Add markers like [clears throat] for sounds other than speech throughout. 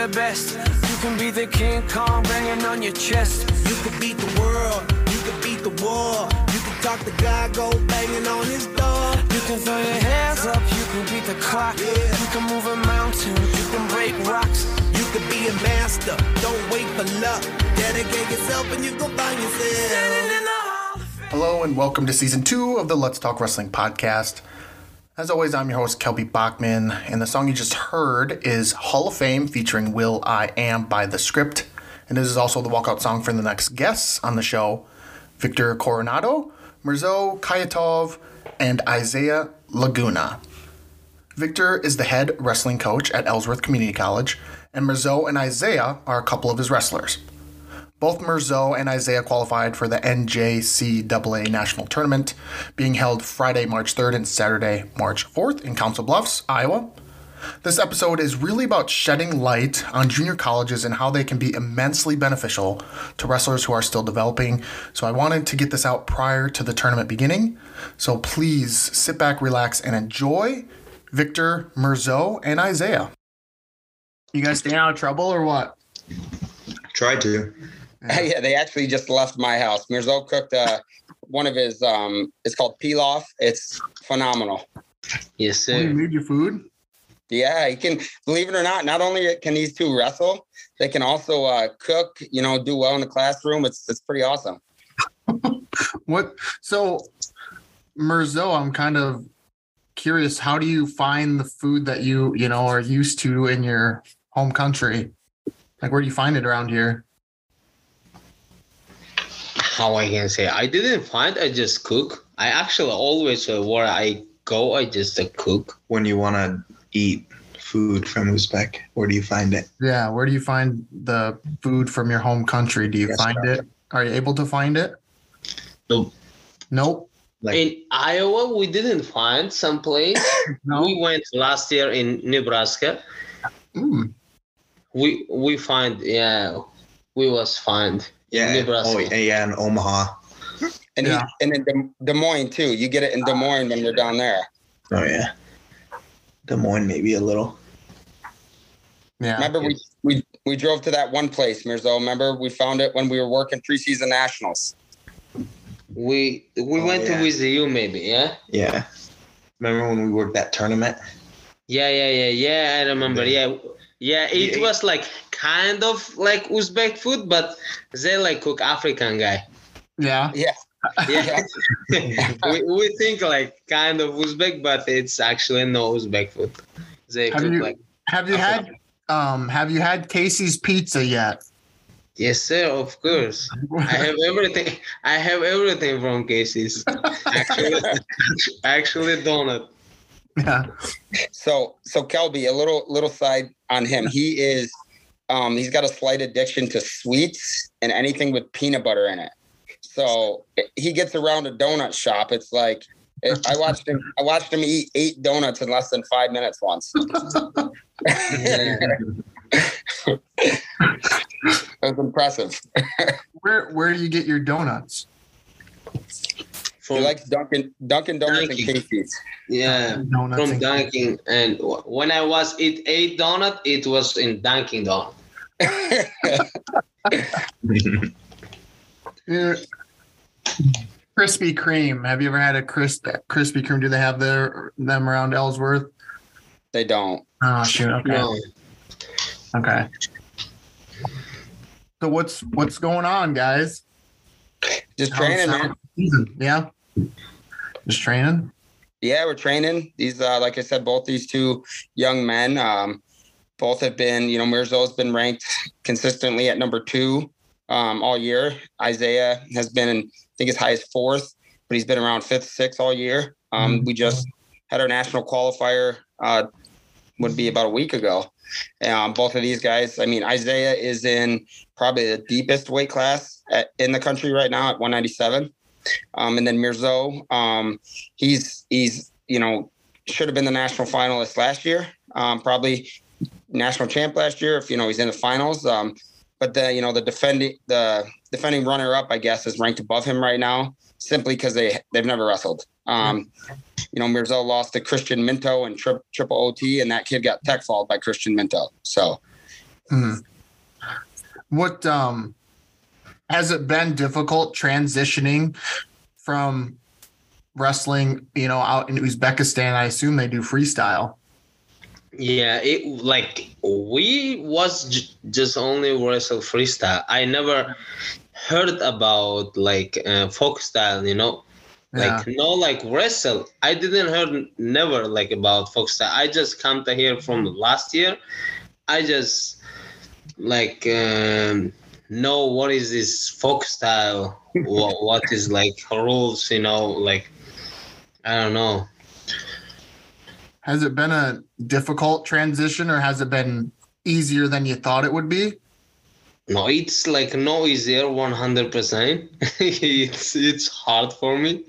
can be the best. You can be the King Kong banging on your chest. You could beat the world, you could beat the war. You could talk to God, go banging on his door. You can throw your hands up, you can beat the clock. Yeah. You can move a mountain, you can break rocks. You could be a master, don't wait for luck. Dedicate yourself and you go find yourself. Standing in the Hall of Fame. Hello and welcome to season two of the Let's Talk Wrestling podcast. As always, I'm your host, Kelby Bachman, and the song you just heard is Hall of Fame featuring Will I Am by The Script. And this is also the walkout song for the next guests on the show Victor Coronado, Mirzo Khayitov, and Isaiah Laguna. Victor is the head wrestling coach at Ellsworth Community College, and Mirzo and Isaiah are a couple of his wrestlers. Both Mirzo and Isaiah qualified for the NJCAA National Tournament, being held Friday, March 3rd and Saturday, March 4th in Council Bluffs, Iowa. This episode is really about shedding light on junior colleges and how they can be immensely beneficial to wrestlers who are still developing. So I wanted to get this out prior to the tournament beginning. So please sit back, relax, and enjoy Victor, Mirzo, and Isaiah. You guys staying out of trouble or what? Tried to. [laughs] yeah, they actually just left my house. Mirzo cooked uh, one of his. Um, it's called pilaf. It's phenomenal. Yes, Oh, you sir. made your food? Yeah, he can. Believe it or not, not only can these two wrestle, they can also uh, cook. You know, do well in the classroom. It's it's pretty awesome. [laughs] What? So, Mirzo, I'm kind of curious. How do you find the food that you you know are used to in your home country? Like, where do you find it around here? How I can say I didn't find. I just cook. I actually always uh, where I go, I just uh, cook. when you want to eat food from Uzbek? Where do you find it? Yeah, where do you find the food from your home country? Do you Yes, find sir. it? Are you able to find it? Nope. Nope. Like in Iowa, we didn't find some place. [coughs] No. We went last year in Nebraska. Mm. We we find yeah, we was find yeah, Nebraska. oh yeah, yeah, in Omaha. And Yeah. he, and in Des, Des Moines too. You get it in Des Moines when you're down there. Oh yeah, Des Moines maybe a little. Yeah. Remember we, we we drove to that one place, Mirzo. Remember we found it when we were working preseason nationals. we we Oh, went yeah. to visit you maybe yeah. Yeah. Remember when we worked that tournament? Yeah, yeah, yeah, yeah. I remember. Yeah, yeah. Yeah, it Yeah. was like kind of like Uzbek food, but they like cook African guy. Yeah. Yeah. Yeah, [laughs] we, we think like kind of Uzbek, but it's actually no Uzbek food. They Have cook you- like Have you had um Have you had Casey's Pizza yet? yes, sir. Of course, I have [laughs] everything. I have everything from Casey's. [laughs] Actually, actually donut. Yeah. So so Kelby, a little little side on him. He is um he's got a slight addiction to sweets and anything with peanut butter in it. So he gets around a donut shop. It's like I watched him. I watched him eat eight donuts in less than five minutes once. [laughs] it was impressive. [laughs] Where Where do you get your donuts? He likes Dunkin' Dunkin' Donuts and Dunkin'. Casey's. yeah, Donuts. from and- Dunkin'. And when I was eat eight donut, it was in Dunkin' Donut. Yeah. [laughs] Krispy Kreme. Have you ever had a crisp Krispy Kreme? Do they have their them around Ellsworth? they don't. Oh shoot. Okay. No, Okay. So what's what's going on, guys? Just training, man. season? Yeah. Just training. Yeah, we're training. These, uh, like I said, both these two young men, um, both have been, you know, Mirzo's been ranked consistently at number two um, all year. Isaiah has been, in, I think, as high as fourth, but he's been around fifth, sixth all year. Um, we just had our national qualifier, uh, would be about a week ago. Um, both of these guys, I mean, Isaiah is in probably the deepest weight class at, in the country right now at 197. Um, and then Mirzo, um, he's he's you know should have been the national finalist last year, um, probably national champ last year if you know he's in the finals. Um, but the you know the defending the defending runner up, I guess, is ranked above him right now simply because they they've never wrestled. Um, you know, Mirzo lost to Christian Minto and tri- triple OT, and that kid got tech followed by Christian Minto. So Hmm. What um has it been difficult transitioning from wrestling, you know, out in Uzbekistan? I assume they do freestyle. Yeah, it like we was j- just only wrestle freestyle. I never heard about like uh, folk style, you know, like no like wrestle. I didn't heard never like about folk style. I just come to here from last year. I just like um, know what is this folk style, what, what is like rules, you know, like I don't know. Has it been a difficult transition or has it been easier than you thought it would be? No, it's like no easier, one hundred percent. [laughs] It's it's hard for me.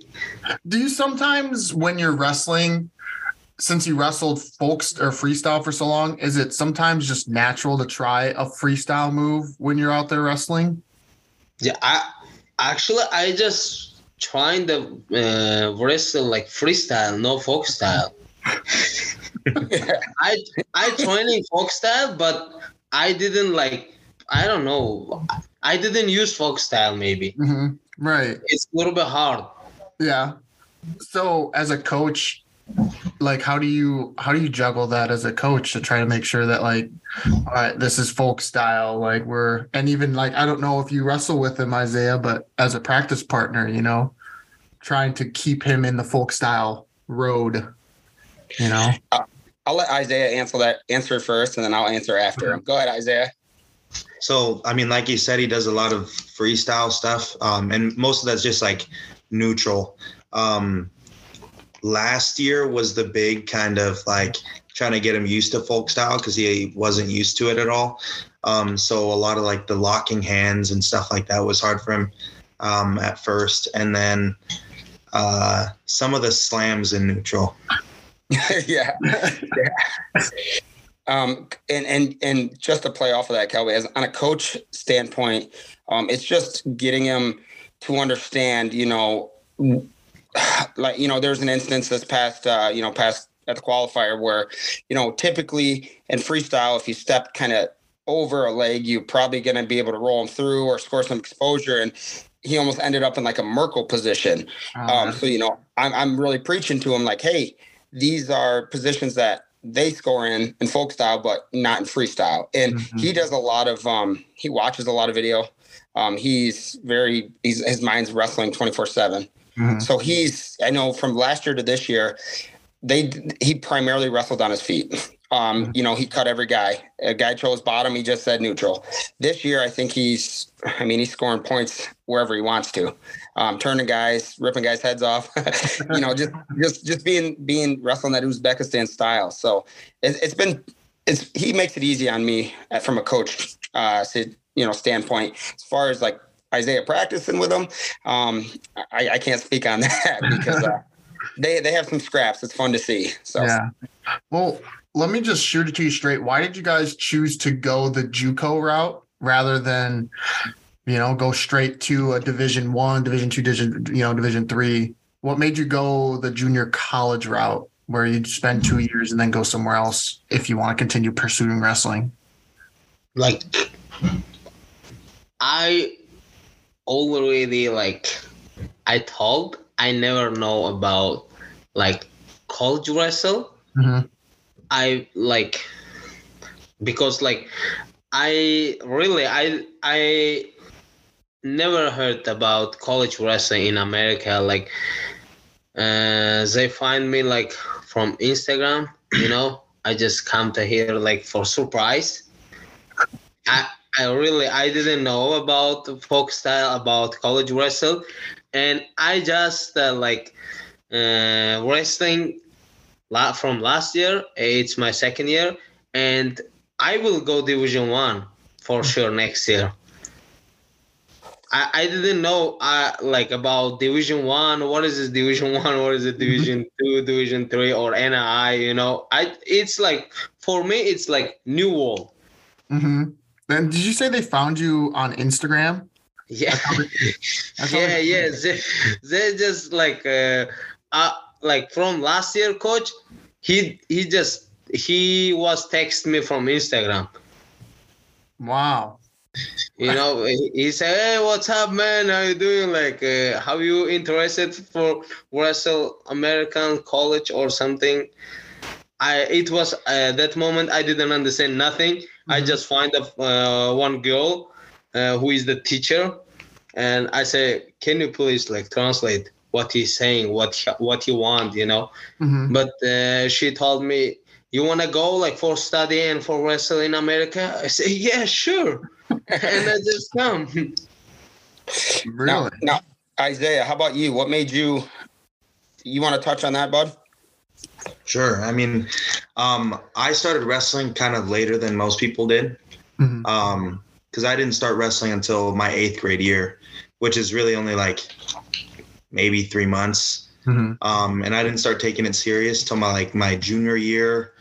Do you sometimes, when you're wrestling, since you wrestled folks or freestyle for so long, is it sometimes just natural to try a freestyle move when you're out there wrestling? Yeah, I actually I just trying to uh, wrestle like freestyle, no folk style. [laughs] I I training folk style, but I didn't like. I don't know. I didn't use folk style. Maybe Mm-hmm. Right. it's a little bit hard. Yeah. So as a coach, like how do you how do you juggle that as a coach to try to make sure that like all right, this is folk style, like we're and even like I don't know if you wrestle with him, Isaiah, but as a practice partner, you know, trying to keep him in the folk style road. You know? I'll let Isaiah answer that answer first, and then I'll answer after him. Go ahead, Isaiah. So, I mean, like you said, he does a lot of freestyle stuff, um, and most of that's just like neutral. Um, last year was the big kind of like trying to get him used to folk style because he wasn't used to it at all. Um, so a lot of like the locking hands and stuff like that was hard for him um, at first, and then uh, some of the slams in neutral. [laughs] yeah. [laughs] yeah. Um, and and and just to play off of that, Kelby, as on a coach standpoint, um, it's just getting him to understand, you know, like you know, there's an instance this past, uh, you know, past at the qualifier where, you know, typically in freestyle, if you step kind of over a leg, you're probably going to be able to roll him through or score some exposure. And he almost ended up in like a Merkel position. Um, so you know, I'm I'm really preaching to him like, hey, these are positions that they score in in folk style, but not in freestyle. And Mhm. he does a lot of um, he watches a lot of video. Um, he's very he's his mind's wrestling 24 seven. Mhm. So he's I know from last year to this year, they he primarily wrestled on his feet. [laughs] Um, you know, he cut every guy. A guy chose bottom, he just said neutral. This year, I think he's I mean, he's scoring points wherever he wants to. Um, turning guys, ripping guys' heads off. [laughs] you know, just [laughs] just just being being wrestling that Uzbekistan style. So it, it's been it's he makes it easy on me uh, from a coach uh you know standpoint as far as like Isaiah practicing with them. Um, I, I can't speak on [laughs] that because uh, they they have some scraps. It's fun to see. So Yeah. Well, let me just shoot it to you straight. Why did you guys choose to go the JUCO route rather than, you know, go straight to a Division One, Division Two, Division you know, Division Three? What made you go the junior college route where you spend two years and then go somewhere else if you want to continue pursuing wrestling? Like I already like I told I never know about like college wrestle. Mhm. I like because like I really I I never heard about college wrestling in America. Like uh, they find me like from Instagram, you know. I just come to here like for surprise. I I really I didn't know about folk style about college wrestle, and I just uh, like uh, wrestling la- from last year. It's my second year, and I will go Division One for sure next year. I, I didn't know uh, like about Division One. What is this Division [laughs] One? What is it Division Two, Division Three, or NI? You know, I it's like for me it's like new world. Mm-hmm. Then did you say they found you on Instagram? Yeah, [laughs] yeah, yeah. They, they just like uh, uh, like from last year, coach. He he just he was text me from Instagram. Wow. You know, he, he said, "Hey, what's up, man? How you doing? Like, uh, how you interested for wrestle American college or something?" I it was uh, that moment I didn't understand nothing. I Mhm. just find a, uh, one girl uh, who is the teacher, and I say, "Can you please like translate what he's saying? What he, what he want? You know?" Mhm. But uh, she told me, "You want to go like for study and for wrestle in America?" I say, "Yeah, sure," [laughs] and I just come. Really? Now, now, Isaiah, how about you? What made you? You want to touch on that, bud? Sure. I mean, um, I started wrestling kind of later than most people did. Mhm. Um, because I didn't start wrestling until my eighth grade year, which is really only like maybe three months. Mhm. Um, and I didn't start taking it serious till my like my junior year.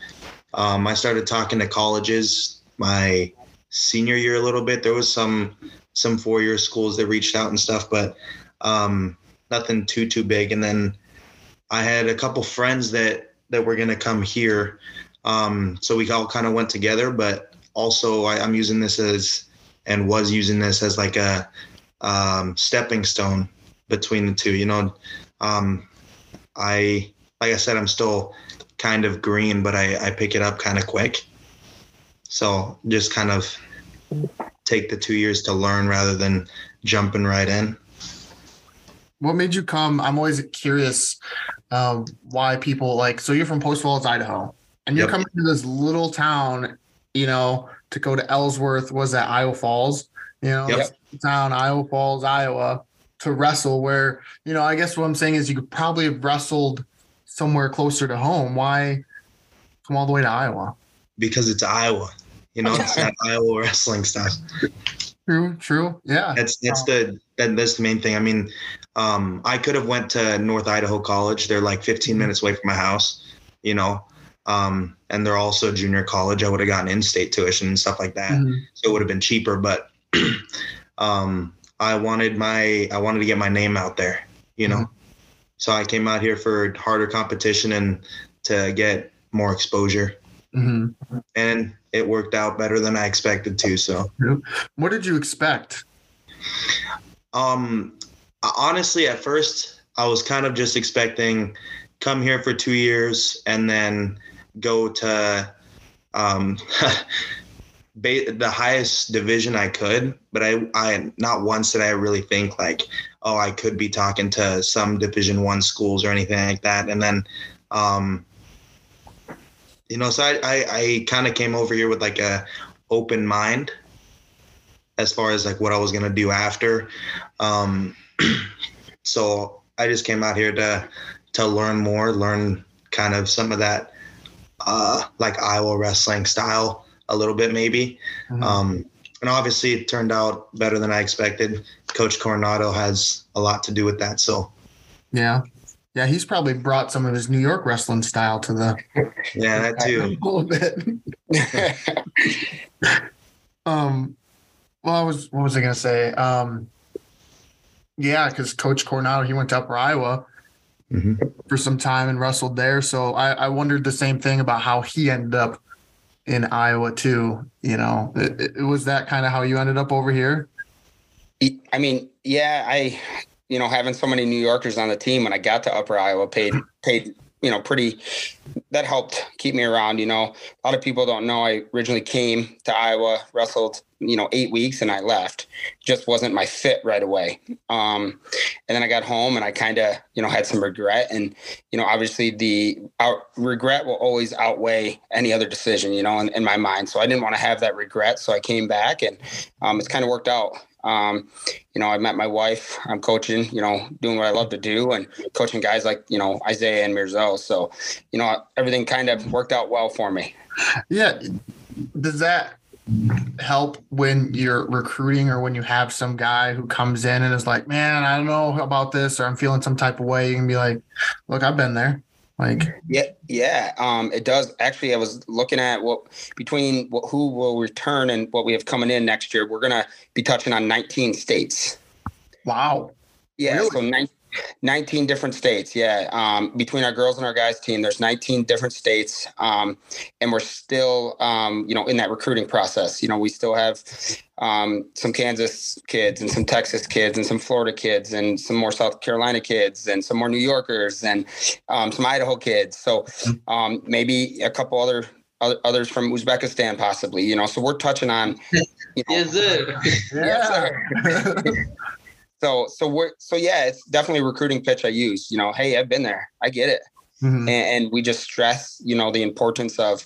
Um, I started talking to colleges my senior year a little bit. There was some some four year schools that reached out and stuff, but um, nothing too too big. And then I had a couple friends that that were gonna come here, um, so we all kind of went together. But also, I, I'm using this as and was using this as like a um, stepping stone between the two. You know, um, I like I said, I'm still kind of green, but I, I pick it up kind of quick. So just kind of take the two years to learn rather than jumping right in. What made you come? I'm always curious um, why people like. So you're from Post Falls, Idaho, and you're Yep. coming to this little town, you know, to go to Ellsworth. Was that Iowa Falls? You know, Yep. town Iowa Falls, Iowa, to wrestle. Where you know, I guess what I'm saying is you could probably have wrestled somewhere closer to home. Why come all the way to Iowa? because it's Iowa. You know, it's not [laughs] Iowa wrestling stuff. True, true, yeah. That's that's the that, that's the main thing. I mean, um, I could have went to North Idaho College. They're like 15 minutes away from my house. You know, um, and they're also junior college. I would have gotten in-state tuition and stuff like that, Mhm. so it would have been cheaper. But [clears throat] um, I wanted my I wanted to get my name out there. You know, so I came out here for harder competition and to get more exposure. Mhm. and it worked out better than I expected to. So, What did you expect? um, honestly, at first, I was kind of just expecting come here for two years and then go to um, [laughs] the highest division I could. But I, I not once did I really think like, oh, I could be talking to some Division One schools or anything like that. And then, um, you know, so I, I, I kind of came over here with like a open mind as far as like what I was gonna do after. Um, so I just came out here to to learn more, learn kind of some of that uh, like Iowa wrestling style a little bit maybe. Mhm. Um, and obviously it turned out better than I expected. Coach Coronado has a lot to do with that. So Yeah. Yeah, he's probably brought some of his New York wrestling style to the yeah, that too [laughs] a little bit. [laughs] [laughs] Um, well, I was what was I gonna say? Um, yeah, because Coach Coronado he went to Upper Iowa Mhm. for some time and wrestled there. So I, I wondered the same thing about how he ended up in Iowa too. You know, it, it, was that kind of how you ended up over here? I mean, yeah, I, you know, having so many New Yorkers on the team when I got to Upper Iowa paid paid, you know, pretty. That helped keep me around. You know, a lot of people don't know I originally came to Iowa, wrestled, you know, eight weeks, and I left. Just wasn't my fit right away. Um, and then I got home, and I kind of, you know, had some regret, and you know, obviously the out, regret will always outweigh any other decision, you know, in, in my mind. So I didn't want to have that regret, so I came back, and um, it's kind of worked out. Um, you know, I met my wife. I'm coaching, you know, doing what I love to do and coaching guys like, you know, Isaiah and Mirzo. So, you know, everything kind of worked out well for me. Yeah. Does that help when you're recruiting or when you have some guy who comes in and is like, man, I don't know about this or I'm feeling some type of way? You can be like, look, I've been there. Like, Yeah, yeah. Um, it does. Actually, I was looking at what between what, who will return and what we have coming in next year. We're gonna be touching on 19 states. wow. Yeah, Really? so nine, 19 different states. Yeah. Um, between our girls and our guys team, there's 19 different states. Um, and we're still, um, you know, in that recruiting process. You know, we still have um, some Kansas kids and some Texas kids and some Florida kids and some more South Carolina kids and some more New Yorkers and um, some Idaho kids. So um, maybe a couple other others from Uzbekistan, possibly. You know, so we're touching on. [laughs] You know, Yes, sir. Yes, sir. [laughs] so so we're so yeah, it's definitely a recruiting pitch I use. You know, hey, I've been there. I get it. Mhm. And, and we just stress, you know, the importance of,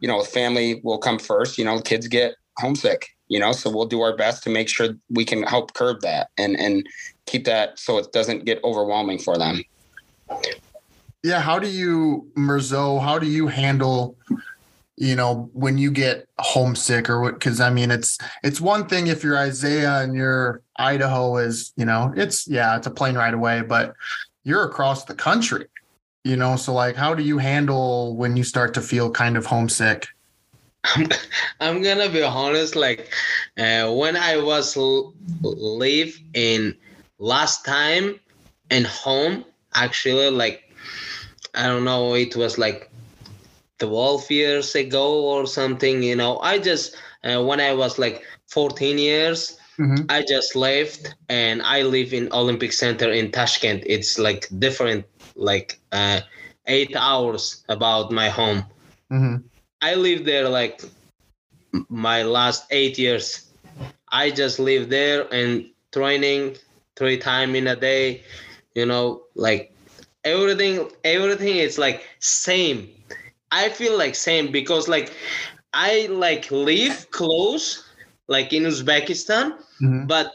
you know, family will come first. You know, kids get homesick. You know, so we'll do our best to make sure we can help curb that and and keep that so it doesn't get overwhelming for them. Yeah, how do you, Mirzo, how do you handle, you know, when you get homesick or what? Because I mean, it's it's one thing if you're Isaiah and you're Idaho is, you know, it's yeah, it's a plane right away, but you're across the country, you know. So like, how do you handle when you start to feel kind of homesick? I'm, [laughs] I'm gonna be honest. Like uh, when I was l- live in last time in home, actually, like I don't know, it was like 12 years ago or something. You know, I just uh, when I was like 14 years, Mhm. I just left and I live in Olympic Center in Tashkent. It's like different, like uh, eight hours about my home. Mhm. I lived there like my last eight years. I just live there and training three time in a day. You know, like everything, everything is like same. I feel like same because like I like live close, like in Uzbekistan, Mhm. but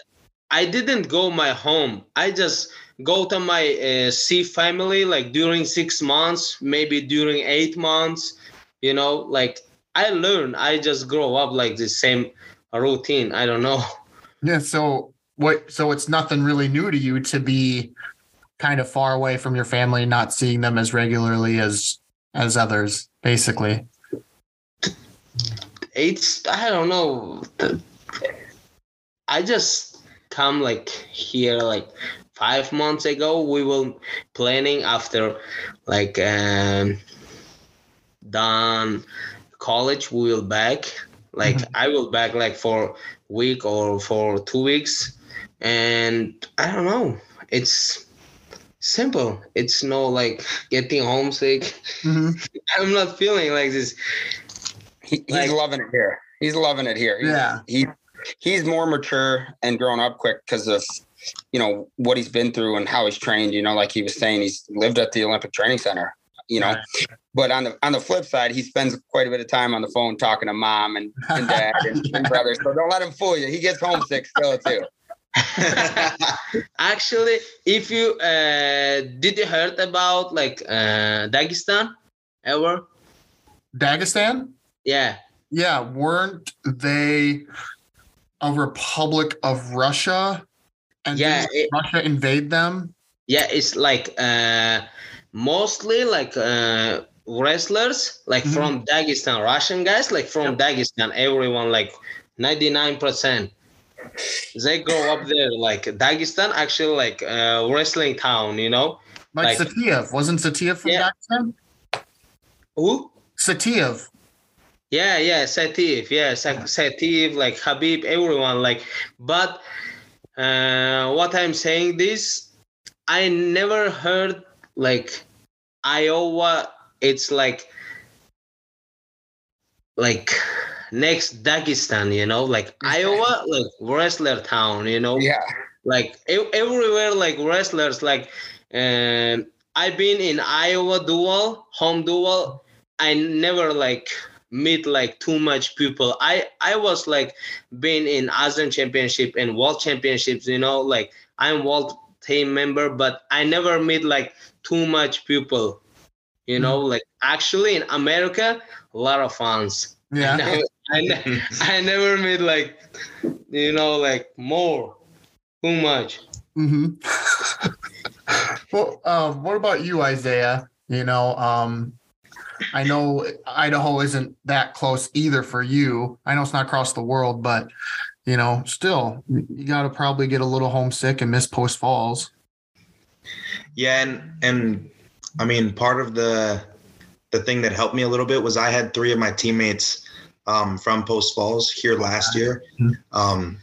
I didn't go my home. I just go to my uh, see family like during six months, maybe during eight months. You know, like I learn. I just grow up like the same routine. I don't know. Yeah. So what? So it's nothing really new to you to be kind of far away from your family, not seeing them as regularly as as others, basically. It's I don't know. I just come like here like five months ago. We were planning after like um done college. We will back. Like Mhm. I will back like for week or for two weeks, and I don't know. It's simple. It's no like getting homesick. Mhm. [laughs] I'm not feeling like this. He, he's Like- loving it here. He's loving it here. He's, Yeah. He he's more mature and grown up quick because of you know what he's been through and how he's trained. You know, like he was saying, he's lived at the Olympic Training Center. You know, but on the on the flip side, he spends quite a bit of time on the phone talking to mom and, and dad and, and [laughs] brothers. So don't let him fool you. He gets homesick still too. [laughs] Actually, if you uh, did you heard about like uh, Dagestan ever? Dagestan? Yeah, Yeah, weren't they a republic of Russia? And Yeah, it- Russia invade them? yeah. It's like uh, mostly like uh, wrestlers like Mhm. from Dagestan, Russian guys like from Dagestan. Everyone like ninety nine percent. They grow up there. Like Dagestan, actually like uh, wrestling town. You know Like, Like- Saitiev. Wasn't Saitiev from Yeah. Dagestan? who? Saitiev. Yeah, yeah, Saitiev, yeah, Sa- Saitiev, like Habib, everyone, like, but uh, what I'm saying this, I never heard like Iowa. It's like like next Dagestan, you know, like Iowa, like wrestler town, you know, Yeah. like everywhere like wrestlers like um i've been in iowa dual home dual. I never like meet like too much people. I i was like been in asian championship and world championships you know? Like i'm world team member but i never meet like too much people you know? Like actually in america a lot of fans. Yeah. [laughs] [laughs] I, never, I, ne- I never meet like you know like more too much hmm [laughs] well, um, what about you, Isaiah? You know, um, I know Idaho isn't that close either for you. I know it's not across the world, but you know, still, you got to probably get a little homesick and miss Post Falls. Yeah, and and I mean, part of the the thing that helped me a little bit was I had three of my teammates um, from Post Falls here last year. Um,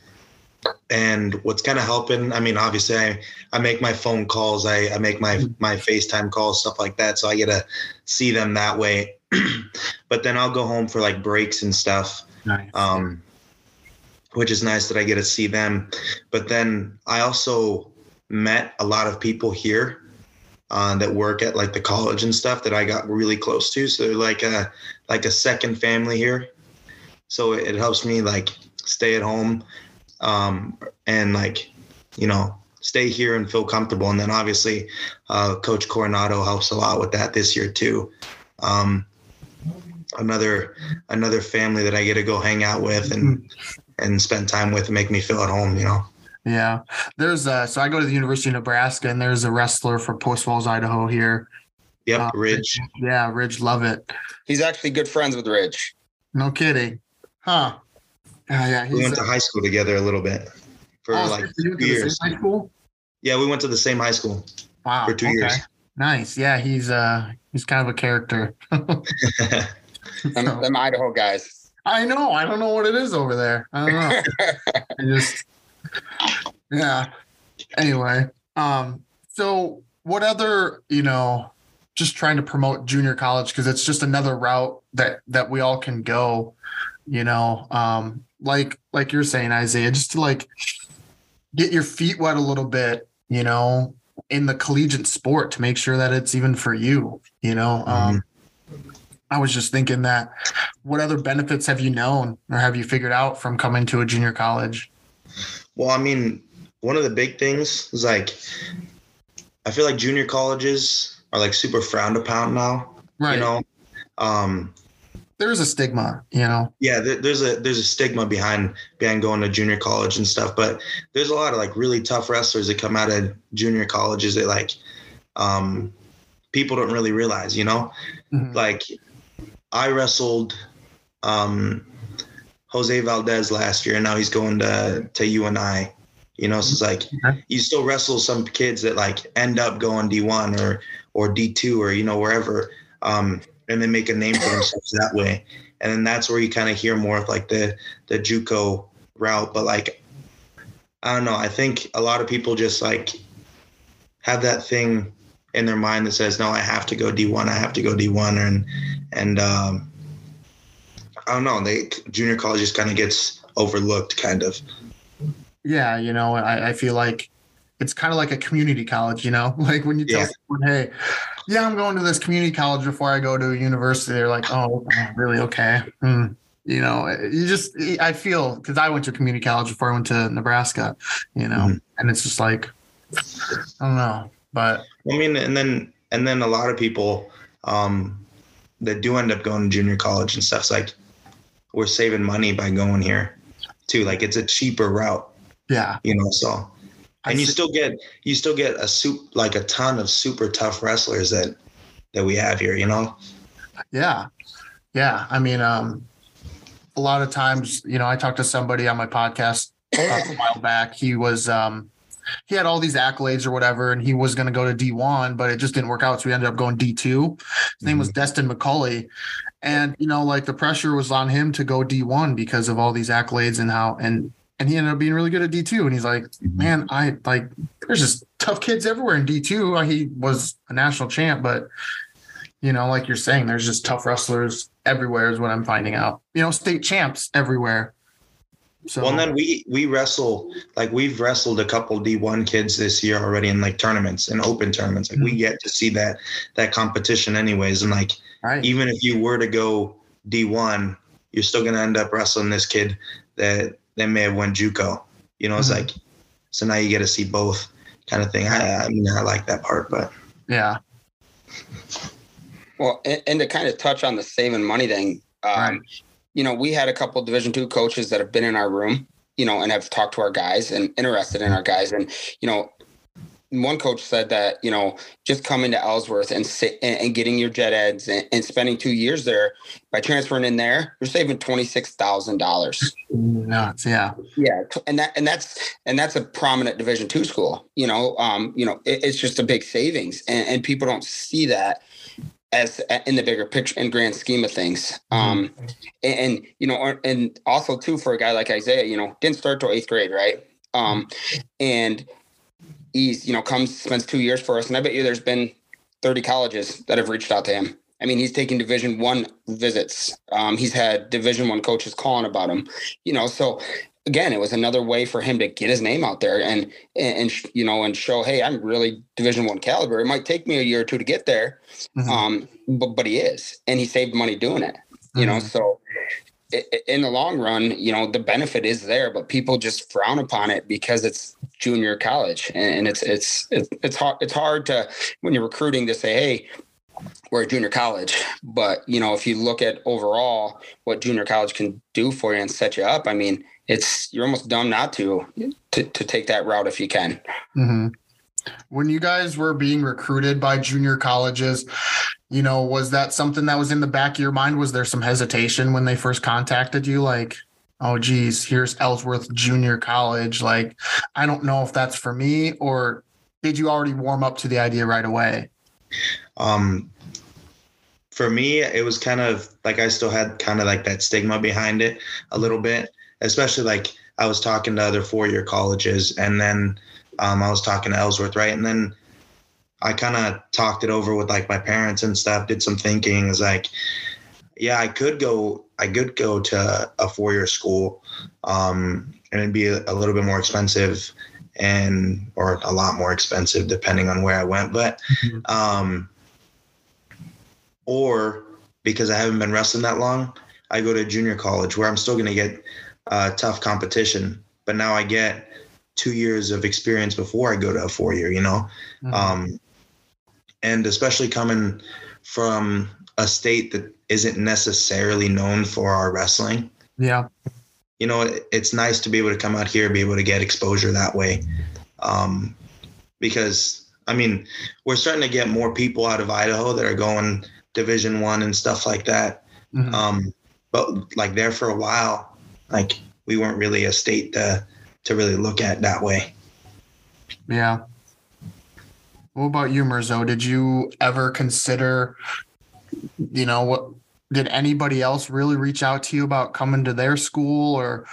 and what's kind of helping, I mean, obviously I, I make my phone calls, I, I make my, my FaceTime calls, stuff like that. So I get to see them that way. [clears throat] but then I'll go home for like breaks and stuff. Nice. Um, which is nice that I get to see them. But then I also met a lot of people here uh, that work at like the college and stuff that I got really close to. So they're like a like a second family here. So it helps me like stay at home um, and like you know stay here and feel comfortable. And then obviously uh, Coach Coronado helps a lot with that this year too. Um, another another family that I get to go hang out with and and spend time with and make me feel at home. You know. Yeah. There's uh so I go to the University of Nebraska and there's a wrestler for Post Falls, Idaho here. Yep, Uh, Ridge. Yeah, Ridge love it. He's actually good friends with Ridge. No kidding. Huh. Yeah, yeah. We He's went to high school together a little bit for oh, like so you went two to the years. same high school? Yeah, we went to the same high school Wow. for two okay. years. Nice. Yeah, he's uh he's kind of a character. [laughs] [laughs] Them, So- them Idaho guys. I know. I don't know what it is over there. I don't know. [laughs] I just yeah. Anyway, um, so what other, you know, just trying to promote junior college because it's just another route that that we all can go, you know, um, like like you're saying, Isaiah, just to like get your feet wet a little bit, you know, in the collegiate sport to make sure that it's even for you, you know. Um I was just thinking that what other benefits have you known or have you figured out from coming to a junior college? Well, I mean, one of the big things is like, I feel like junior colleges are like super frowned upon now. Right. You know, um, There's a stigma, you know. yeah, there, there's a there's a stigma behind behind going to junior college and stuff, but there's a lot of like really tough wrestlers that come out of junior colleges that like, um, people don't really realize. You know, Mhm. like I wrestled um Jose Valdez last year and now he's going to to UNI. You know, so it's like Okay. you still wrestle some kids that like end up going D1 or or D2 or you know wherever um and they make a name for themselves that way. And then that's where you kind of hear more of like the the JUCO route but like I don't know, I think a lot of people just like have that thing in their mind that says, "No, I have to go D1. I have to go D1," and and um, I don't know. They junior college just kind of gets overlooked, kind of. Yeah, you know, I, I feel like it's kind of like a community college, you know, [laughs] like when you tell Yeah. someone, hey, yeah, I'm going to this community college before I go to a university, they're like, oh, really? Okay. Hmm. You know, you just, I feel because I went to community college before I went to Nebraska, you know, Mhm. and it's just like, I don't know, but I mean, and then and then a lot of people um, that do end up going to junior college and stuff's like we're saving money by going here too. Like it's a cheaper route, yeah. you know. So I and you still get you still get a soup like a ton of super tough wrestlers that that we have here, you know. Yeah. Yeah. I mean, um, a lot of times, you know, I talked to somebody on my podcast a [coughs] while back. He was, um, he had all these accolades or whatever, and he was going to go to D1, but it just didn't work out. So he ended up going D2. His name was Destin McCulley. And, you know, like the pressure was on him to go D1 because of all these accolades and how, and, and he ended up being really good at D2. And he's like, man, I like, there's just tough kids everywhere in D2. He was a national champ, but you know, like you're saying, there's just tough wrestlers everywhere, is what I'm finding out. You know, state champs everywhere. So, Well, and then we we wrestle like we've wrestled a couple D1 kids this year already in like tournaments and open tournaments. Like we Mm-hmm. get to see that that competition anyways. And like right. even if you were to go D1, you're still gonna end up wrestling this kid that that may have went JUCO. You know, it's Mhm. like so now you get to see both kind of thing. I, I mean, I like that part, but yeah. Well, and, and to kind of touch on the saving money thing, um, Right. you know, we had a couple Division two coaches that have been in our room, you know, and have talked to our guys and interested in our guys, and you know, one coach said that you know just coming to Ellsworth and sit and, and getting your gen eds and, and, spending two years there by transferring in there, you're saving twenty six thousand dollars. Nuts, yeah, yeah, and that and that's and that's a prominent Division two school. You know, um, you know, it, it's just a big savings, and, and people don't see that as in the bigger picture and grand scheme of things. Mm-hmm. Um, and, and, you know, and also too for a guy like Isaiah, you know, didn't start till eighth grade, right? Um, and he's you know comes spends two years for us, and I bet you there's been 30 colleges that have reached out to him. I mean, he's taking Division One visits. Um, he's had Division One coaches calling about him. You know, so again, it was another way for him to get his name out there and and, and you know and show, hey, I'm really Division One caliber. It might take me a year or two to get there, mm-hmm. um, but but he is, and he saved money doing it. You mm-hmm. know, so in the long run, you know, the benefit is there, but people just frown upon it because it's junior college, and it's it's it's hard it's hard to when you're recruiting to say, hey, we're a junior college, but you know, if you look at overall what junior college can do for you and set you up, I mean, it's you're almost dumb not to to, to take that route if you can. Mm-hmm. When you guys were being recruited by junior colleges, you know, was that something that was in the back of your mind? Was there some hesitation when they first contacted you? Like, oh, geez, here's Ellsworth Junior College. Like, I don't know if that's for me, or did you already warm up to the idea right away? Um, for me, it was kind of like I still had kind of like that stigma behind it a little bit, especially like I was talking to other four year colleges and then um, I was talking to Ellsworth, right? And then I kind of talked it over with like my parents and stuff, did some thinking. Is like, yeah, I could go, I could go to a four year school, um, and it'd be a, a, little bit more expensive and, or a lot more expensive depending on where I went. But, mm-hmm. um, or because I haven't been wrestling that long, I go to junior college where I'm still going to get uh, tough competition, but now I get two years of experience before I go to a four year, you know? Mm-hmm. Um, and especially coming from a state that isn't necessarily known for our wrestling. Yeah. You know, it's nice to be able to come out here, be able to get exposure that way. Um, because I mean, we're starting to get more people out of Idaho that are going division one and stuff like that. Mm-hmm. Um, but like there for a while, like we weren't really a state to, to really look at that way. Yeah. What about you, Mirzo? Did you ever consider, you know, what did anybody else really reach out to you about coming to their school or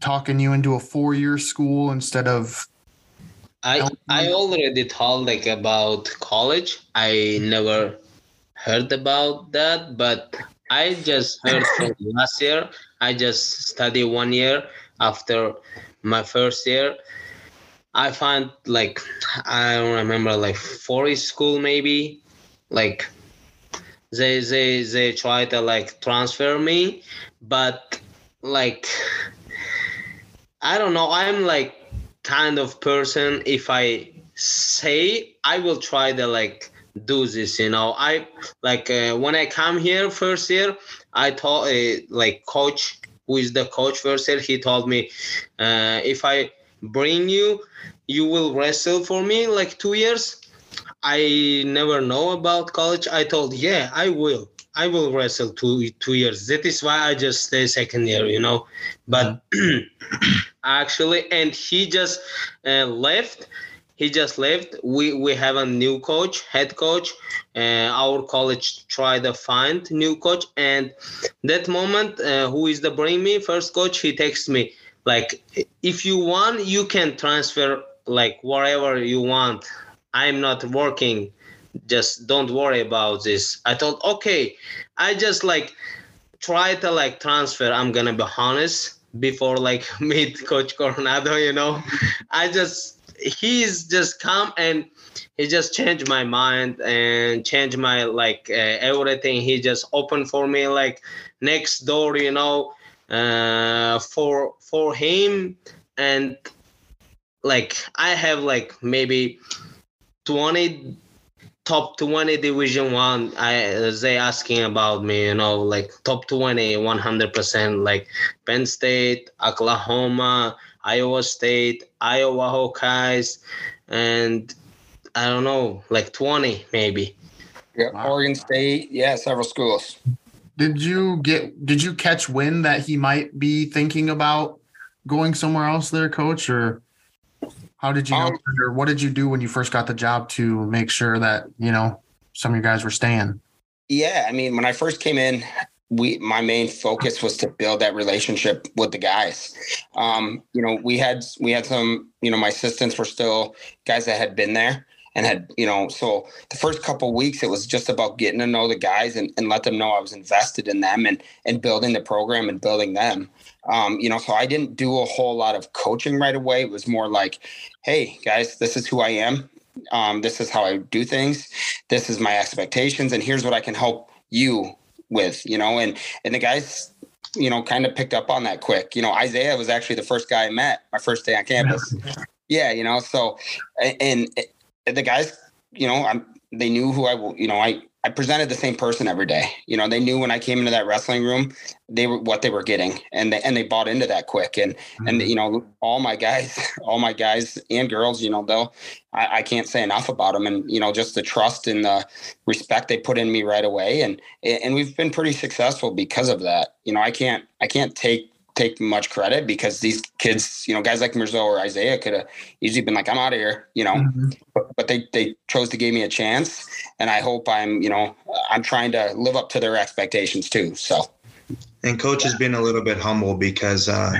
talking you into a four year school instead of I I already told like about college. I never heard about that, but I just heard from last year. I just studied one year after my first year I find like I don't remember like forest school maybe like they they they try to like transfer me but like I don't know I'm like kind of person if I say I will try to like do this you know I like uh, when I come here first year I told uh, like coach who is the coach year he told me uh, if I bring you you will wrestle for me like two years? I never know about college. I told yeah i will. I will wrestle two two years. That is why i just stay second year you know? But [clears throat] actually and he just uh, left he just left. We we have a new coach head coach uh, our college tried to find new coach and that moment uh, who is the bring me first coach he texts me like if you want you can transfer like wherever you want. I'm not working. Just don't worry about this. I thought okay. I just like try to like transfer. I'm gonna be honest before like [laughs] meet coach coronado you know? I just he's just come and he just changed my mind and changed my like uh, everything. He just opened for me like next door you know uh, for for him. And like I have like maybe 20 top 20 division one i they asking about me you know like top 20 100% like penn state oklahoma Iowa State, Iowa Hawkeyes, and I don't know, like 20 maybe. Yeah, Oregon State. Yeah, several schools. Did you get? Did you catch wind that he might be thinking about going somewhere else, there, coach, or how did you know? Um, or what did you do when you first got the job to make sure that you know some of you guys were staying? Yeah, I mean, when I first came in, we my main focus was to build that relationship with the guys. Um, you know, we had we had some, you know, my assistants were still guys that had been there and had, you know, so the first couple weeks it was just about getting to know the guys and, and let them know I was invested in them and and building the program and building them. Um, you know, so I didn't do a whole lot of coaching right away. It was more like, hey guys, this is who I am. Um, this is how I do things. This is my expectations, and here's what I can help you with. You know, and and the guys, you know, kind of picked up on that quick. You know, Isaiah was actually the first guy I met my first day on campus. Yeah, you know, so and, and the guys, you know, I'm they knew who I, you know, I I presented the same person every day. You know, they knew when I came into that wrestling room, they were what they were getting, and they and they bought into that quick. And mm-hmm. and you know, all my guys, [laughs] all my guys and girls, you know, they'll I, I, can't say enough about them, and you know, just the trust and the respect they put in me right away, and and we've been pretty successful because of that. You know, I can't I can't take take much credit because these kids, you know, guys like Mirzo or Isaiah could have easily been like, I'm out of here, you know, mm-hmm. but, but they, they chose to give me a chance. And I hope I'm, you know, I'm trying to live up to their expectations too. So. And coach has been a little bit humble because uh,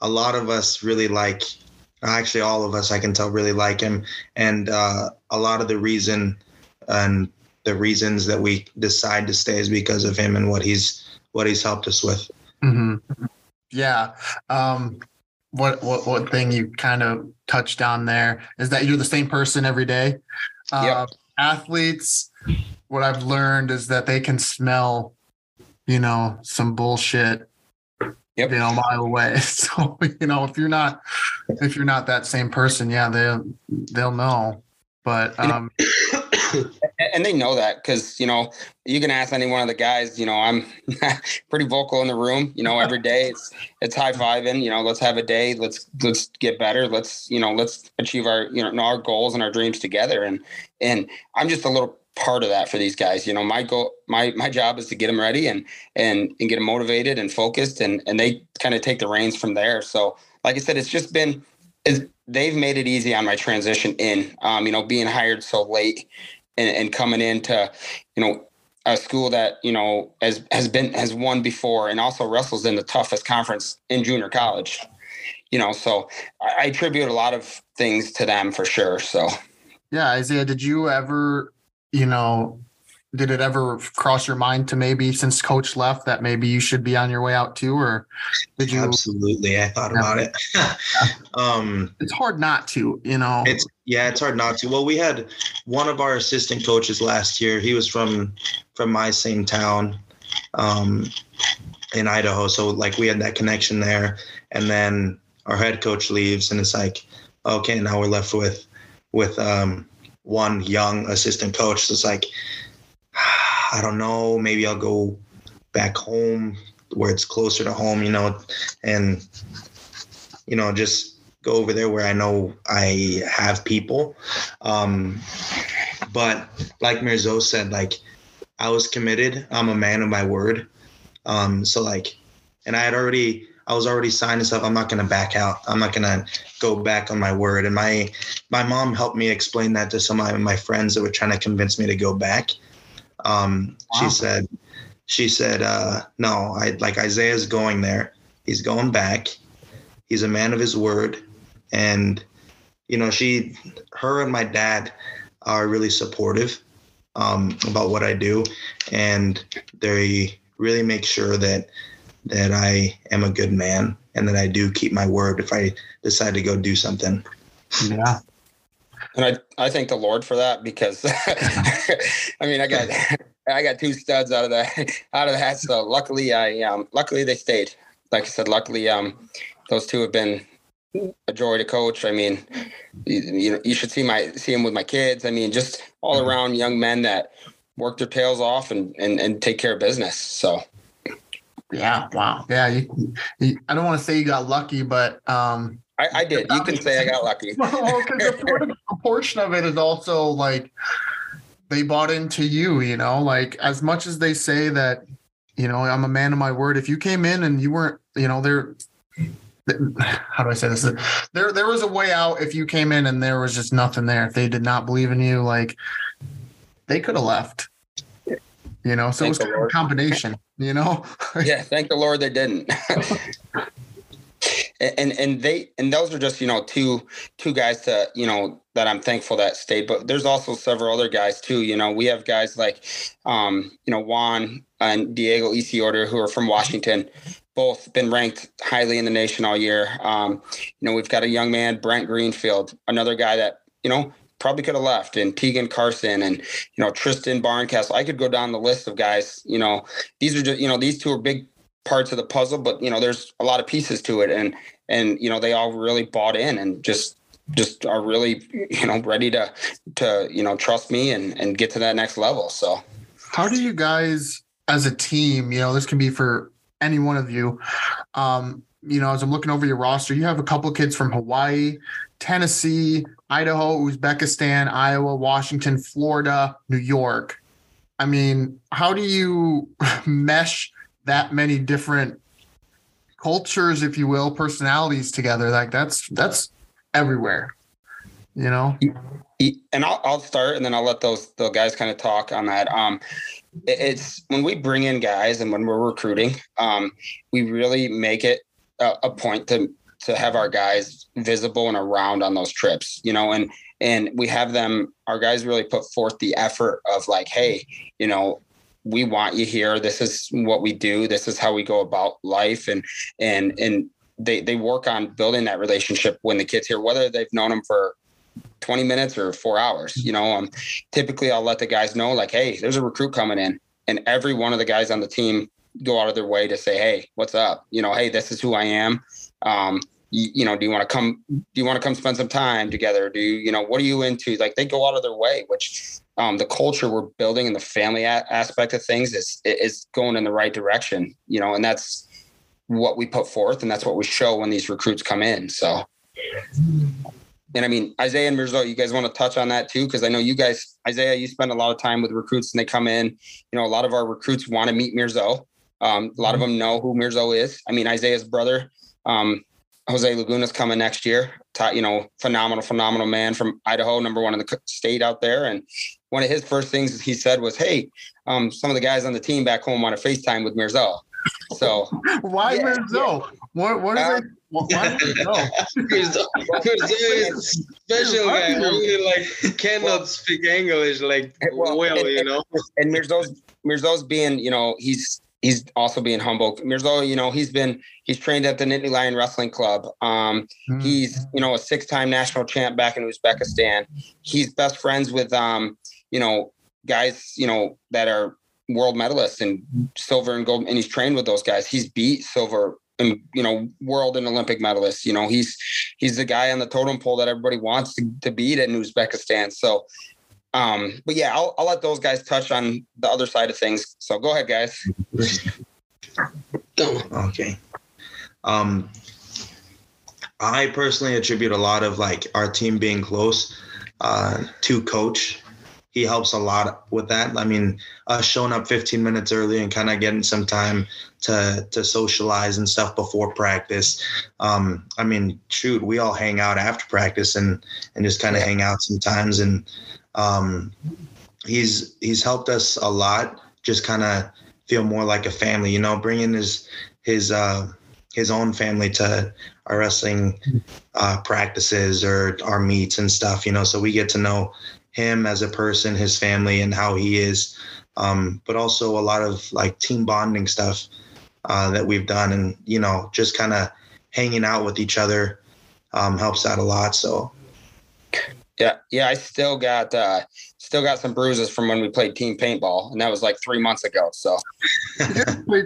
a lot of us really like, actually all of us, I can tell really like him. And uh, a lot of the reason and the reasons that we decide to stay is because of him and what he's, what he's helped us with. Mm-hmm. Yeah. Um, what what what thing you kind of touched on there is that you're the same person every day. Uh, yep. Athletes, what I've learned is that they can smell, you know, some bullshit. Yep. You know, a mile away. [laughs] So you know, if you're not if you're not that same person, yeah, they'll they'll know. But um, [coughs] and they know that because you know you can ask any one of the guys. You know, I'm [laughs] pretty vocal in the room. You know, every day it's it's high fiving. You know, let's have a day. Let's let's get better. Let's you know let's achieve our you know our goals and our dreams together. And and I'm just a little part of that for these guys. You know, my goal, my my job is to get them ready and and and get them motivated and focused, and and they kind of take the reins from there. So, like I said, it's just been. It's, they've made it easy on my transition in. Um, you know, being hired so late and, and coming into, you know, a school that you know has has been has won before and also wrestles in the toughest conference in junior college you know so I, I, attribute a lot of things to them for sure so. Yeah isaiah did you ever you know did it ever cross your mind to maybe since coach left that maybe you should be on your way out too or did you absolutely i thought yeah. about it. [laughs] Um it's hard not to you know. It's yeah it's hard not to. Well we had one of our assistant coaches last year. He was from from my same town um in idaho. So like we had that connection there. And then our head coach leaves and it's like okay now we're left with with um one young assistant coach. So it's like I don't know, maybe I'll go back home where it's closer to home, you know, and you know, just go over there where I know I have people. Um, but like Mirzo said, like I was committed. I'm a man of my word. Um, so like, and I had already, I was already signed and stuff. I'm not gonna back out. I'm not gonna go back on my word. And my my mom helped me explain that to some of my friends that were trying to convince me to go back. Um, wow. She said, she said, uh, no, I like Isaiah's going there. He's going back. He's a man of his word. And, you know, she, her and my dad are really supportive um, about what I do. And they really make sure that, that I am a good man and that I do keep my word if I decide to go do something. Yeah. And I, I thank the Lord for that because [laughs] I mean I got [laughs] I got two studs out of that [laughs] out of that. So luckily I um luckily they stayed. Like I said, luckily um those two have been a joy to coach. I mean, you, you, you should see my see them with my kids. I mean, just all mm-hmm. around young men that work their tails off and and, and take care of business. So Yeah. Wow. Yeah. You, you, I don't want to say you got lucky, but um, I, I did. You can say I got lucky. [laughs] well, because [laughs] a portion of it is also like they bought into you. You know, like as much as they say that, you know, I'm a man of my word. If you came in and you weren't, you know, there. [sighs] How do I say this? There, there was a way out if you came in and there was just nothing there. If they did not believe in you, like they could have left. You know, so thank it was kind of a combination. You know. [laughs] yeah, thank the Lord they didn't. And and they and those are just you know two two guys to you know that I'm thankful that stayed. But there's also several other guys too. You know, we have guys like um, you know Juan and Diego Isiodor who are from Washington. Both been ranked highly in the nation all year. Um, you know, we've got a young man, Brent Greenfield, another guy that you know probably could have left, and Tegan Carson, and you know Tristan Barncastle. I could go down the list of guys. You know, these are just you know these two are big parts of the puzzle, but you know, there's a lot of pieces to it, and and you know, they all really bought in and just just are really you know ready to to you know trust me and and get to that next level. So, how do you guys as a team? You know, this can be for any one of you. Um, you know, as I'm looking over your roster, you have a couple kids from Hawaii, Tennessee, Idaho, Uzbekistan, Iowa, Washington, Florida, New York. I mean, how do you [laughs] mesh that many different cultures, if you will, personalities together. Like that's that's everywhere. You know. And I'll, I'll start, and then I'll let those the guys kind of talk on that. Um, it's when we bring in guys and when we're recruiting, um, we really make it a, a point to to have our guys visible and around on those trips. You know, and and we have them our guys really put forth the effort of like hey you know we want you here. This is what we do. This is how we go about life. And, and, and they, they work on building that relationship when the kids here, whether they've known them for 20 minutes or four hours, you know, um, typically I'll let the guys know like, Hey, there's a recruit coming in and every one of the guys on the team go out of their way to say, Hey, what's up? You know, Hey, this is who I am. Um, you, you, know, do you want to come, do you want to come spend some time together? Do you, you know, what are you into? Like they go out of their way, which um, the culture we're building and the family a- aspect of things is is going in the right direction, you know, and that's what we put forth and that's what we show when these recruits come in. So, and I mean, Isaiah and Mirzo, you guys want to touch on that too? Cause I know you guys, Isaiah, you spend a lot of time with recruits and they come in, you know, a lot of our recruits want to meet Mirzo. Um, a lot of them know who Mirzo is. I mean, Isaiah's brother, um, Jose Laguna's coming next year. You know, phenomenal, phenomenal man from Idaho, number one in the state out there. And one of his first things he said was, "Hey, um, some of the guys on the team back home want to FaceTime with Mirzo." So [laughs] why yeah, Mirzo? Yeah. What what are they? Why [laughs] Mirzo? is special guy. Really like cannot well, speak English like well, well and, you know. And Mirzo's Mirzo's being, you know, he's he's also being humble. Mirzo, you know, he's been he's trained at the Nittany Lion Wrestling Club. Um, mm. He's you know a six time national champ back in Uzbekistan. He's best friends with um, you know, guys, you know, that are world medalists and silver and gold, and he's trained with those guys. He's beat silver and you know, world and Olympic medalists. You know, he's he's the guy on the totem pole that everybody wants to, to beat in Uzbekistan. So um, but yeah, I'll, I'll let those guys touch on the other side of things. So go ahead, guys. Okay. Um, I personally attribute a lot of like our team being close uh, to coach he helps a lot with that. I mean, us showing up 15 minutes early and kind of getting some time to to socialize and stuff before practice. Um, I mean, shoot, we all hang out after practice and and just kind of hang out sometimes. And um, he's he's helped us a lot. Just kind of feel more like a family, you know, bringing his his uh, his own family to our wrestling uh, practices or our meets and stuff, you know, so we get to know him as a person, his family, and how he is. Um, but also a lot of like team bonding stuff uh, that we've done, and you know, just kind of hanging out with each other um, helps out a lot. So. Yeah, yeah, I still got uh, still got some bruises from when we played team paintball, and that was like three months ago. So,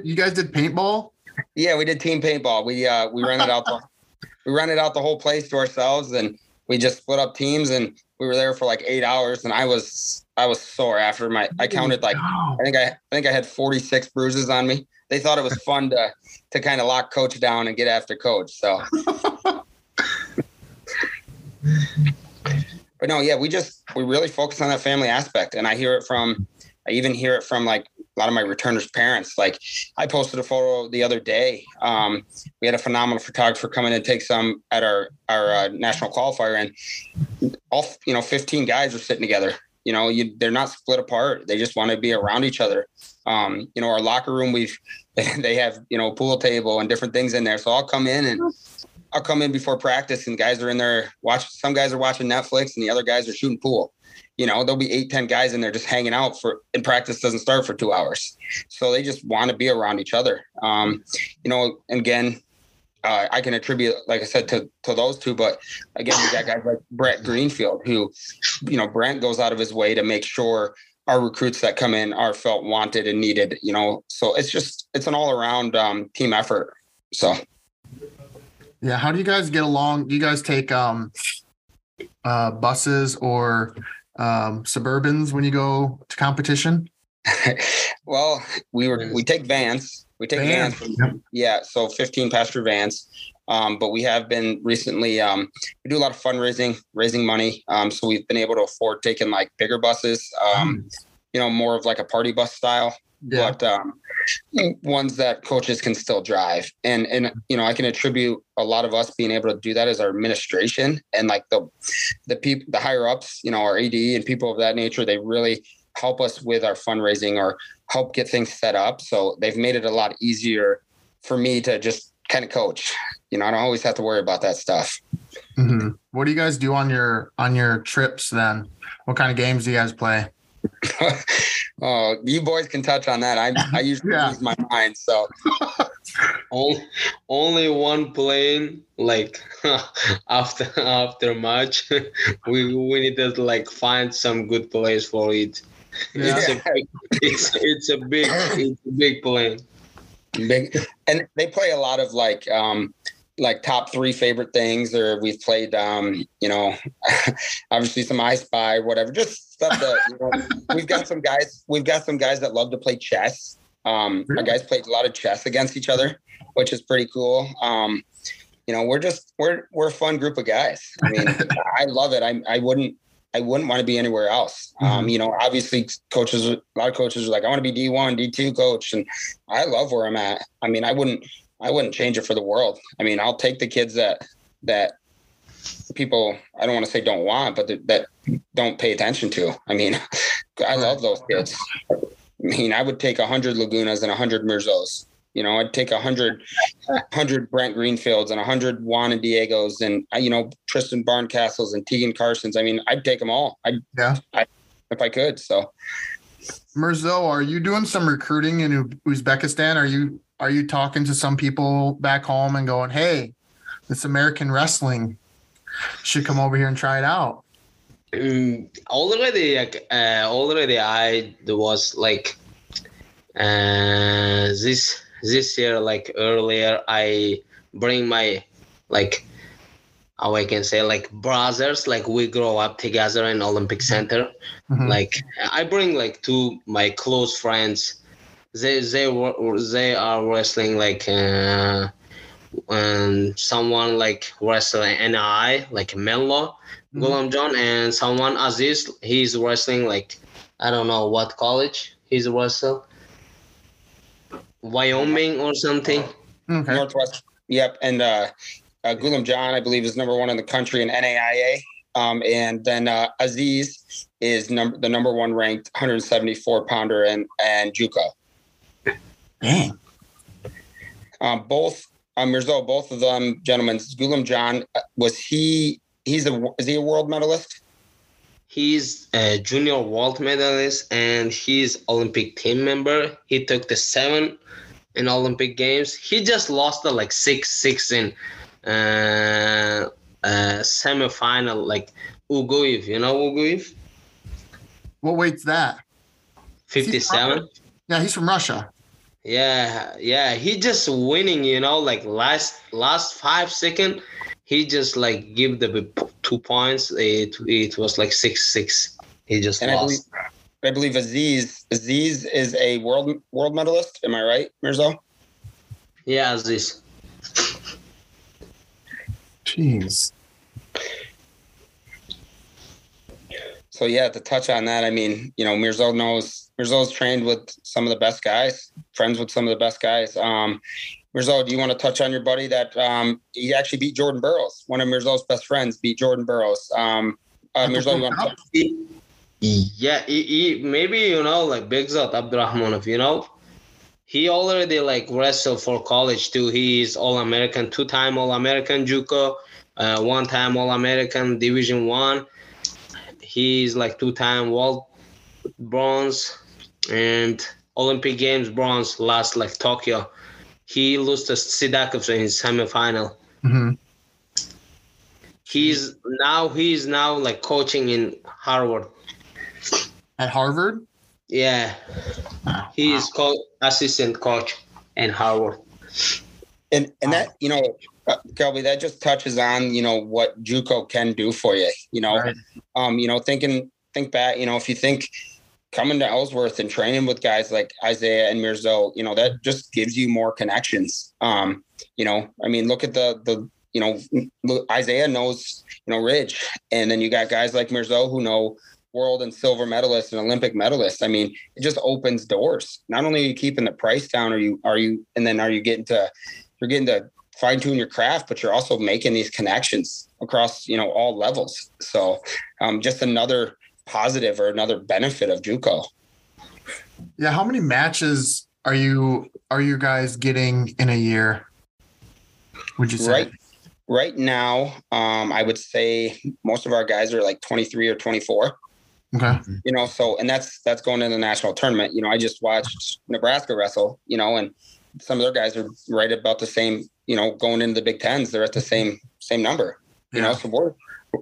you guys [laughs] did paintball? Yeah, we did team paintball. We uh, we rented out the [laughs] we rented out the whole place to ourselves, and we just split up teams and we were there for like eight hours and I was I was sore after my I counted like I think I I think I had 46 bruises on me they thought it was [laughs] fun to to kind of lock coach down and get after coach. So, but no, yeah, we just we really focus on that family aspect, and I hear it from I even hear it from like a lot of my returners' parents. Like I posted a photo the other day. Um, we had a phenomenal photographer come in and take some at our our uh, national qualifier, and all you know, 15 guys are sitting together. You know, you, they're not split apart. They just want to be around each other. Um, you know, our locker room, we've [laughs] they have you know pool table and different things in there. So I'll come in and I'll come in before practice, and guys are in there watch. Some guys are watching Netflix, and the other guys are shooting pool you know, there'll be eight, 10 guys in there just hanging out for, and practice doesn't start for two hours. So they just want to be around each other. Um, you know, again, uh, I can attribute, like I said, to, to those two, but again, we got guys like Brent Greenfield, who, you know, Brent goes out of his way to make sure our recruits that come in are felt wanted and needed, you know, so it's just, it's an all around um, team effort. So. Yeah. How do you guys get along? Do you guys take um, uh, buses or um, Suburbans when you go to competition? [laughs] well, we were we take vans. We take vans. vans yep. Yeah, so 15 passenger vans. Um, but we have been recently um, we do a lot of fundraising, raising money. Um, so we've been able to afford taking like bigger buses. Um, mm. You know, more of like a party bus style. Yeah. But um, ones that coaches can still drive. And and you know, I can attribute a lot of us being able to do that as our administration and like the the people the higher ups, you know, our AD and people of that nature, they really help us with our fundraising or help get things set up. So they've made it a lot easier for me to just kind of coach. You know, I don't always have to worry about that stuff. Mm-hmm. What do you guys do on your on your trips then? What kind of games do you guys play? [laughs] oh, you boys can touch on that. I I usually yeah. lose my mind. So [laughs] only only one plane like [laughs] after after match we we need to like find some good place for it. Yeah. It's, a big, it's it's a big it's a big plane. Big and they play a lot of like um like top three favorite things, or we've played, um, you know, [laughs] obviously some I Spy, whatever, just stuff that you know, we've got some guys. We've got some guys that love to play chess. Um, our guys played a lot of chess against each other, which is pretty cool. Um, you know, we're just we're we're a fun group of guys. I mean, [laughs] I love it. I I wouldn't I wouldn't want to be anywhere else. Um, mm-hmm. Um, you know, obviously coaches, a lot of coaches are like, I want to be D1, D2 coach. And I love where I'm at. I mean, I wouldn't, I wouldn't change it for the world. I mean, I'll take the kids that that people I don't want to say don't want, but that, that don't pay attention to. I mean, [laughs] I love those kids. I mean, I would take a hundred Lagunas and a hundred Mirzos. You know, I'd take a hundred, hundred Brent Greenfields and a hundred Juan and Diego's and uh, you know Tristan Barncastles and Tegan Carsons. I mean, I'd take them all. I yeah, I, if I could. So, Mirzo, are you doing some recruiting in Uzbekistan? Are you are you talking to some people back home and going, "Hey, this American wrestling should come over here and try it out"? Um, already, uh, already, I was like uh, this this year, like earlier, I bring my like how I can say like brothers, like we grow up together in Olympic Center. Mm-hmm. Like I bring like two my close friends they they they are wrestling like uh, um, someone like wrestling NI like Menlo mm-hmm. Gulomjon and someone Aziz he's wrestling like I don't know what college he's wrestling Wyoming or something okay. Northwest yep and uh, uh Gulomjon I believe is number one in the country in NAIA um, and then uh, Aziz is number the number one ranked 174 pounder and and JUCO. Dang. Um, both um, Mirzo, both of them gentlemen. Gulomjon uh, was he? He's a is he a world medalist? He's a junior world medalist and he's Olympic team member. He took the seven in Olympic games. He just lost the like six six in uh, uh semifinal like Uguev. You know Uguev? What weight's that? Fifty seven. Yeah, he's from Russia. Yeah, yeah. He just winning, you know, like last last five second, he just like give the two points. It it was like six six. He just and lost. I believe, I believe Aziz Aziz is a world world medalist. Am I right, Mirzo? Yeah, this. Jeez. So yeah, to touch on that, I mean, you know, Mirzo knows Mirzo's trained with some of the best guys, friends with some of the best guys. Um, do you want to touch on your buddy that um, he actually beat Jordan Burroughs? One of Mirzo's best friends beat Jordan Burroughs. Um, uh, Mirzo, you want to touch? Yeah, he, he, maybe you know like Bekzod Abdurakhmonov, you know, he already like wrestled for college too. He's All American, two time All American JUCO, uh, one time All American Division One. He's like two time world bronze and Olympic Games bronze last like Tokyo. He lost to Sidakov in his semifinal. hmm He's now he's now like coaching in Harvard. At Harvard? Yeah, he's co- assistant coach in Harvard. And and that you know, uh, Kelby, that just touches on you know what JUCO can do for you. You know, Right. um, you know, thinking think back, you know, if you think coming to Ellsworth and training with guys like Isaiah and Mirzo, you know, that just gives you more connections. Um, you know, I mean, look at the the you know, Isaiah knows you know Ridge, and then you got guys like Mirzo who know world and silver medalists and Olympic medalists. I mean, it just opens doors. Not only are you keeping the price down, are you are you, and then are you getting to you're getting to fine tune your craft, but you're also making these connections across you know all levels. So, um, just another positive or another benefit of JUCO. Yeah. How many matches are you are you guys getting in a year? Would you say? Right. Right now, um, I would say most of our guys are like 23 or 24. Okay. you know so and that's that's going into the national tournament you know i just watched nebraska wrestle you know and some of their guys are right about the same you know going into the big tens they're at the same same number you know Yeah. so we're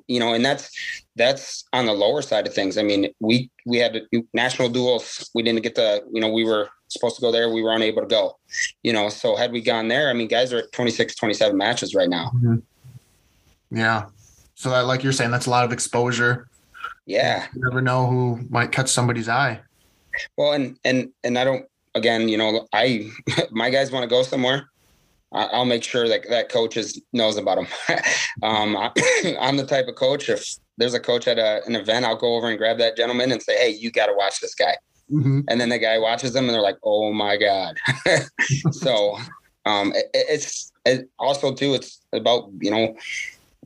you know and that's that's on the lower side of things i mean we we had national duels we didn't get the you know we were supposed to go there we were unable to go you know so had we gone there i mean guys are at 26 27 matches right now mm-hmm. Yeah. So that, like you're saying, that's a lot of exposure. yeah You never know who might catch somebody's eye. Well, and and and I don't. Again, you know, I [laughs] my guys want to go somewhere. I'll make sure that that coach is knows about them. [laughs] um, I, [laughs] I'm the type of coach. If there's a coach at a, an event, I'll go over and grab that gentleman and say, "Hey, you got to watch this guy." Mm-hmm. And then the guy watches them, and they're like, "Oh my god!" [laughs] so, um, it, it's it also too. It's about you know,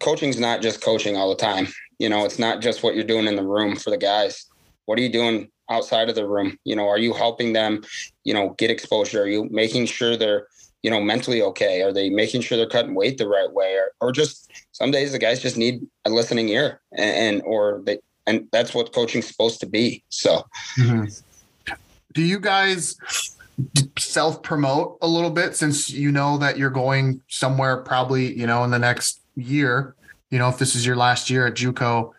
coaching's not just coaching all the time. You know, it's not just what you're doing in the room for the guys. What are you doing outside of the room? You know, are you helping them? You know, get exposure? Are you making sure they're you know mentally okay? Are they making sure they're cutting weight the right way? Or, or just some days the guys just need a listening ear, and, and or they and that's what coaching's supposed to be. So. Mm-hmm. Do you guys self promote a little bit since you know that you're going somewhere probably, you know, in the next year? You know, if this is your last year at JUCO,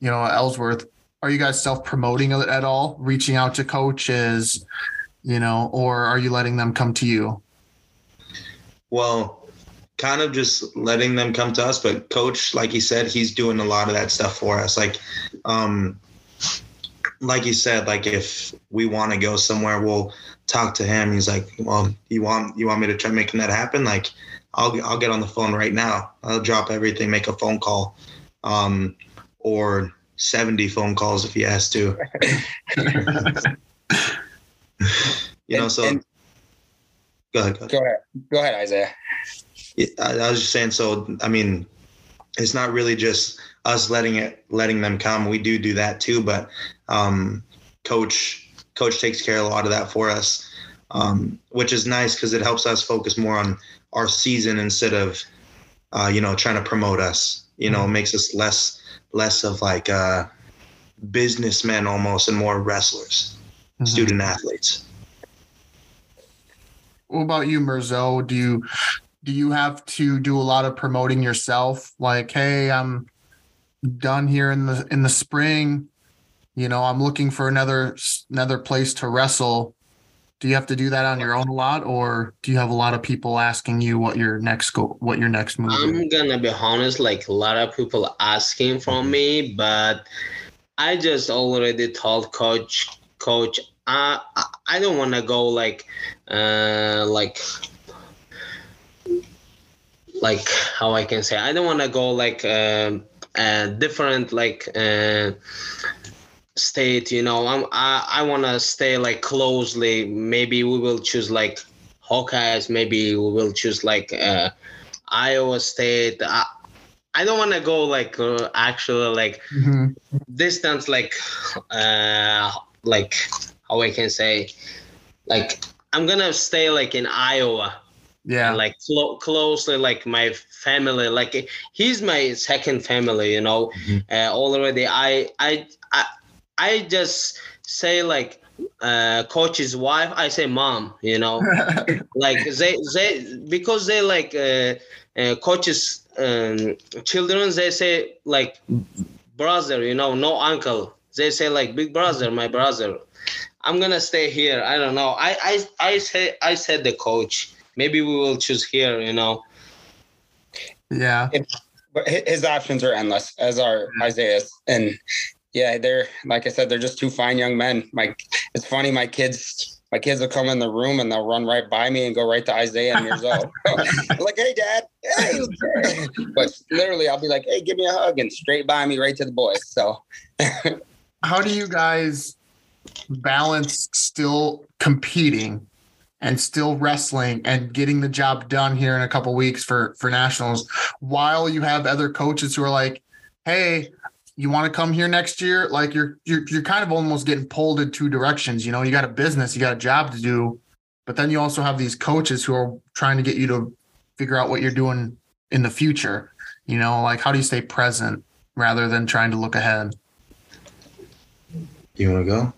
you know, Ellsworth, are you guys self promoting at all, reaching out to coaches, you know, or are you letting them come to you? Well, kind of just letting them come to us, but coach, like he said, he's doing a lot of that stuff for us. Like, um, like you said, like if we want to go somewhere, we'll talk to him. He's like, "Well, you want you want me to try making that happen? Like, I'll I'll get on the phone right now. I'll drop everything, make a phone call, um, or seventy phone calls if he has to. [laughs] you know, And- so and- go ahead. Go ahead. Go ahead. Go ahead, Isaiah. Yeah, I, I was just saying. So, I mean, it's not really just us letting it, letting them come. We do do that too, but um, coach, coach takes care of a lot of that for us, um, which is nice because it helps us focus more on our season instead of, uh, you know, trying to promote us. You know, it makes us less, less of like uh, businessmen almost, and more wrestlers, student athletes. What about you, Mirzo? Do you do you have to do a lot of promoting yourself? Like, hey, I'm done here in the in the spring. You know, I'm looking for another another place to wrestle. Do you have to do that on your own a lot, or do you have a lot of people asking you what your next go, what your next move? I'm gonna be honest, like a lot of people asking from mm-hmm. me, but I just already told coach coach uh, I I don't want to go like uh like like how I can say I don't want to go like uh, different like uh, state you know? I'm, I I want to stay like closely. Maybe we will choose like Hawkeyes. Maybe we will choose like uh, Iowa State. I, I don't want to go like uh, actually like Mhm. distance like uh like how I can say. Like I'm gonna stay like in Iowa. Yeah. and, like clo- closely like my family like he's my second family you know? Uh, already I, I i i just say like uh coach's wife i say mom you know? [laughs] Like they they because they like uh, uh coaches um children they say like brother you know no uncle. They say like big brother my brother i'm gonna stay here i don't know i i i say i said the coach maybe we will choose here you know yeah. but his options are endless, as are mm-hmm. Isaiah's. And yeah, they're like I said, they're just two fine young men. My it's funny, my kids, my kids will come in the room and they'll run right by me and go right to Isaiah and Mirzo. [laughs] [laughs] like, hey, dad, hey. [laughs] but literally, I'll be like, hey, give me a hug, and straight by me right to the boys. So How do you guys balance still competing and still wrestling and getting the job done here in a couple weeks for for nationals while you have other coaches who are like, "Hey, you want to come here next year?" Like you're you're you're kind of almost getting pulled in two directions. You know, you got a business, you got a job to do, but then you also have these coaches who are trying to get you to figure out what you're doing in the future. You know, like how do you stay present rather than trying to look ahead? You want to go?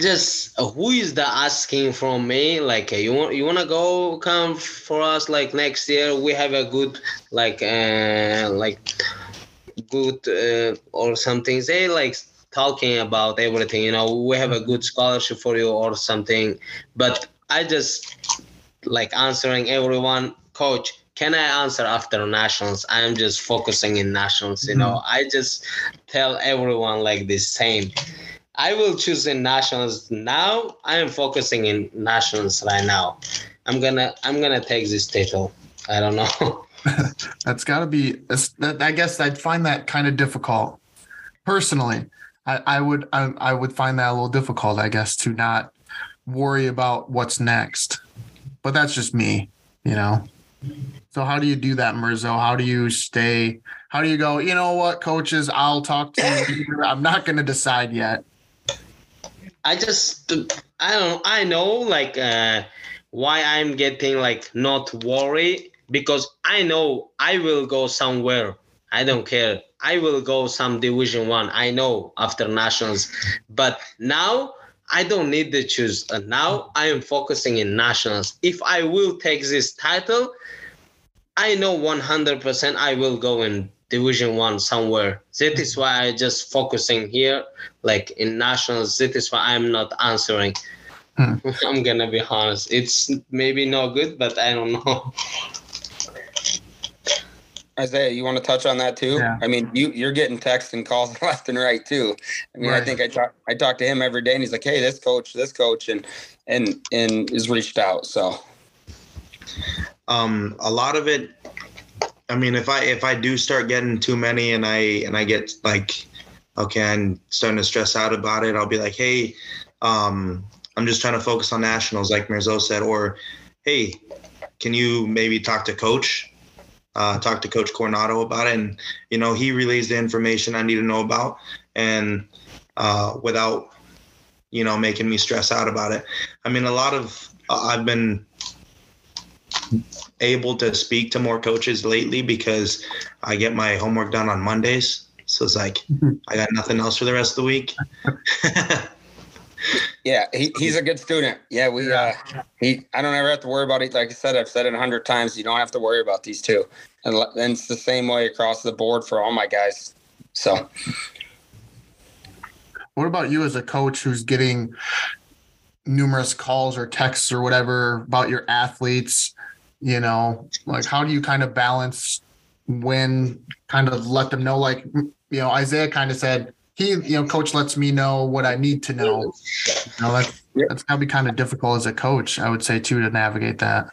Just uh, who is the asking from me? Like uh, you want you want to go come for us like next year? We have a good like uh like good uh, or something. They like talking about everything you know we have a good scholarship for you or something. But i just like answering everyone coach can i answer after nationals? I'm just focusing in nationals you know. I just tell everyone like the same I will choose in nationals now. I am focusing in nationals right now. I'm gonna I'm gonna take this title. I don't know. [laughs] That's got to be. I guess I'd find that kind of difficult. Personally, I, I would. I, I would find that a little difficult. I guess to not worry about what's next. But that's just me, you know. So how do you do that, Mirzo? How do you stay? How do you go? You know what, coaches? I'll talk to you. I'm not going to decide yet. I just I don't I know like uh, why I'm getting like not worry because I know I will go somewhere. I don't care. I will go some division one. I know after nationals, but now I don't need to choose. And now I am focusing in nationals. If I will take this title, I know 100% I will go in division one somewhere. That is why I just focusing here, like in nationals. That is why I'm not answering. Hmm. [laughs] I'm gonna be honest. It's maybe not good, but I don't know. Isaiah, you want to touch on that too? Yeah. I mean, you you're getting texts and calls [laughs] left and right too. I mean, I think I talk I talk to him every day, and he's like, "Hey, this coach, this coach," and and and is reached out. So um a lot of it i mean if i if i do start getting too many and i and i get like okay i'm starting to stress out about it. I'll be like hey um i'm just trying to focus on nationals like mirzo said or hey can you maybe talk to coach uh, talk to coach coronado about it? And you know he relays the information i need to know about and uh, without you know making me stress out about it. I mean a lot of uh, i've been able to speak to more coaches lately because I get my homework done on Mondays. So it's like I got nothing else for the rest of the week. [laughs] yeah, he, he's a good student. Yeah, we uh he I don't ever have to worry about it. Like I said, I've said it a hundred times. You don't have to worry about these two, and, l- and it's the same way across the board for all my guys. So What about you as a coach who's getting numerous calls or texts or whatever about your athletes? You know, like how do you kind of balance when kind of let them know, like, you know, Isaiah kind of said, he, you know, coach lets me know what I need to know. You know, that's, Yep. that's gotta be kind of difficult as a coach, I would say too, to navigate that.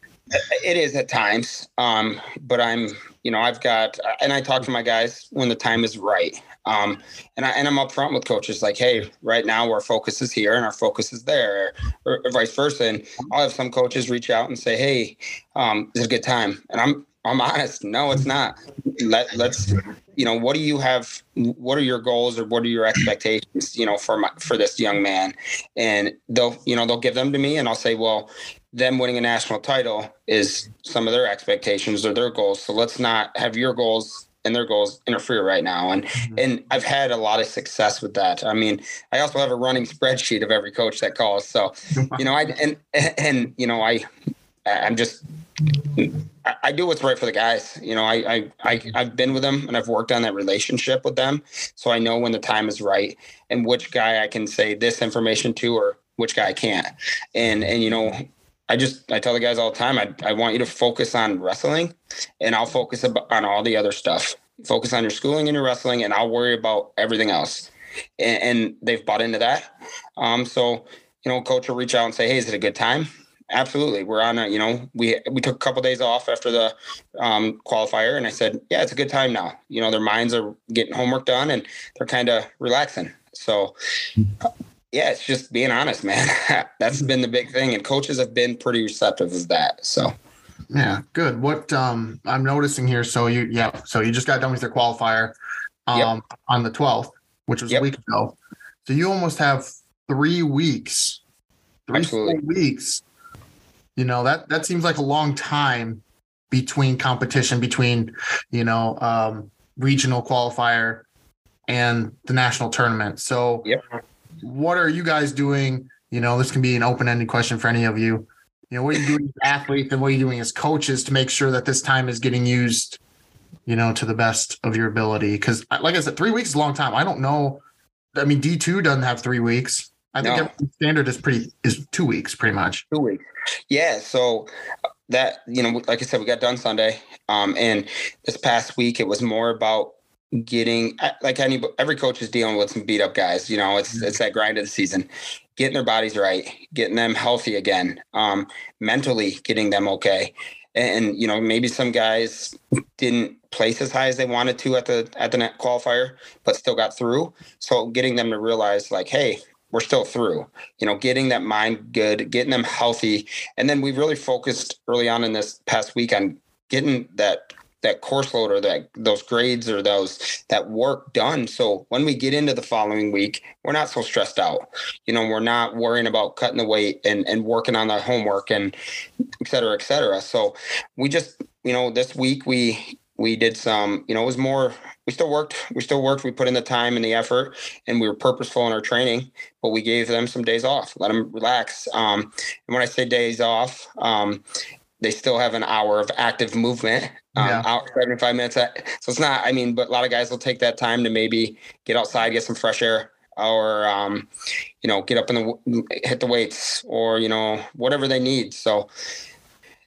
It is at times, um, but I'm, you know, I've got, and I talk to my guys when the time is right. Um, and I and I'm upfront with coaches, like, hey, right now our focus is here and our focus is there, or, or vice versa. And I'll have some coaches reach out and say, hey, um, is it a good time? And I'm I'm honest, no, it's not. Let let's, you know, what do you have? What are your goals or what are your expectations? You know, for my for this young man, and they'll, you know, they'll give them to me, and I'll say, well, them winning a national title is some of their expectations or their goals. So let's not have your goals and their goals interfere right now. And mm-hmm. and I've had a lot of success with that. I mean, I also have a running spreadsheet of every coach that calls. So, you know, I and and you know, I I'm just I, I do what's right for the guys. You know, I, I I I've been with them and I've worked on that relationship with them, so I know when the time is right and which guy I can say this information to or which guy I can't. And and you know, I just I tell the guys all the time, I I want you to focus on wrestling, and I'll focus ab- on all the other stuff. Focus on your schooling and your wrestling, and I'll worry about everything else. And, and they've bought into that. Um, so you know, coach will reach out and say, "Hey, is it a good time?" Absolutely. We're on a, you know, we we took a couple days off after the um, qualifier, and I said, "Yeah, it's a good time now." You know, their minds are getting homework done, and they're kind of relaxing. So, yeah, it's just being honest, man. [laughs] That's been the big thing, and coaches have been pretty receptive of that. So, Yeah, good. What um I'm noticing here, so you yeah, so you just got done with your qualifier um Yep. on the 12th, which was Yep. a week ago. So you almost have 3 weeks. 3 Absolutely. weeks. You know, that that seems like a long time between competition between, you know, um regional qualifier and the national tournament. So Yep. what are you guys doing? You know, this can be an open-ended question for any of you. You know, what are you doing as athletes and what are you doing as coaches to make sure that this time is getting used, you know, to the best of your ability? Because, like I said, three weeks is a long time. I don't know. I mean, D two doesn't have three weeks. I think No. standard is pretty is two weeks, pretty much. two weeks. Yeah. So that, you know, like I said, we got done Sunday. Um, and this past week, it was more about getting like any every coach is dealing with some beat up guys you know it's it's that grind of the season getting their bodies right getting them healthy again um mentally getting them okay and you know maybe some guys didn't place as high as they wanted to at the at the net qualifier but still got through so getting them to realize like hey we're still through you know getting that mind good getting them healthy. And then we really focused early on in this past week on getting that that course load or that those grades or those that work done. So when we get into the following week we're not so stressed out. You know we're not worrying about cutting the weight and and working on our homework and et cetera et cetera. So we just you know this week we we did some you know it was more we still worked we still worked we put in the time and the effort and we were purposeful in our training but we gave them some days off let them relax um and when i say days off um they still have an hour of active movement um, Yeah. out 75 minutes at, so it's not i mean but a lot of guys will take that time to maybe get outside get some fresh air or um, you know get up in the hit the weights or you know whatever they need so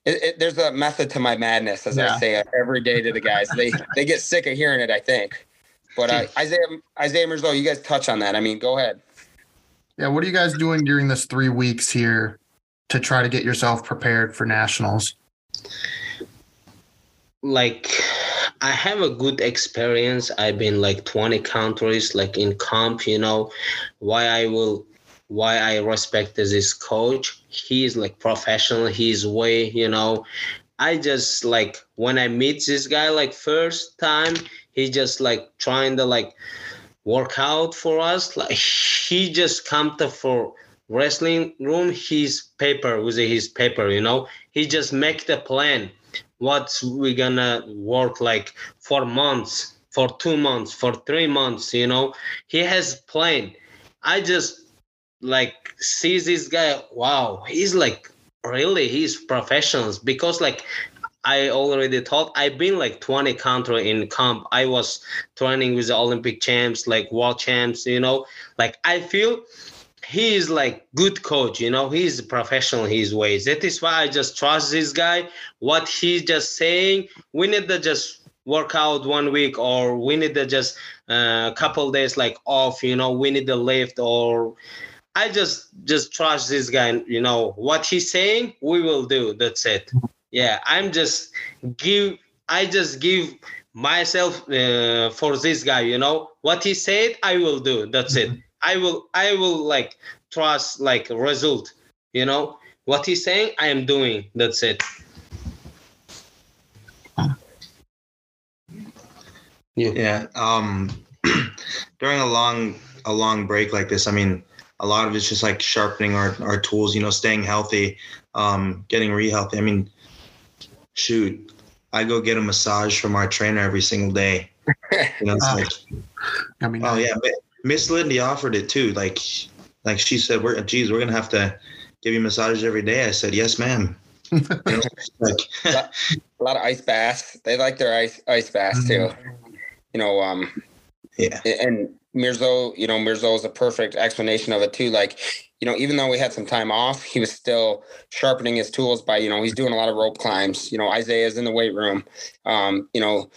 it, it, there's a method to my madness as Yeah. i say every day to the guys they [laughs] they get sick of hearing it i think but uh, isaiah isaiah Mirzo, you guys touch on that i mean go ahead Yeah. What are you guys doing during this three weeks here to try to get yourself prepared for nationals? like I have a good experience. I've been like 20 countries like in camp, you know, why I will why I respect this coach. He's like professional, he's way, you know. I just like when I meet this guy like first time, he just like trying to like work out for us. Like he just come to for wrestling room, his paper with his paper, you know. He just make the plan what we gonna work like for months for two months for three months you know he has plan i just like sees this guy wow he's like really he's professionals because like I already thought I've been like 20 country in camp. I was training with the Olympic champs, like world champs, you know. Like I feel he is like good coach, you know, he's professional his ways. That is why I just trust this guy. What he's just saying, we need to just work out one week or we need to just a uh, couple days like off you know we need to lift or i just just trust this guy you know what he's saying we will do that's it. Yeah i'm just give i just give myself uh, for this guy you know what he said i will do that's it. I will i will like trust like result you know what he's saying i am doing that's it. Yeah. Yeah um [clears throat] during a long a long break like this i mean a lot of it's just like sharpening our, our tools you know staying healthy um getting re-healthy i mean shoot I go get a massage from our trainer every single day. You know, it's [laughs] Ah. like, I mean, oh yeah, Miss Lindy offered it too. Like, like she said, "We're geez, we're gonna have to give you massages every day." I said, "Yes, ma'am." [laughs] You know, like, a lot of ice baths. They like their ice ice baths too. You know, um, yeah, and Mirzo, you know, Mirzo is a perfect explanation of it too. Like, you know, even though we had some time off, he was still sharpening his tools by, you know, he's doing a lot of rope climbs. You know, Isaiah's in the weight room. Um, you know,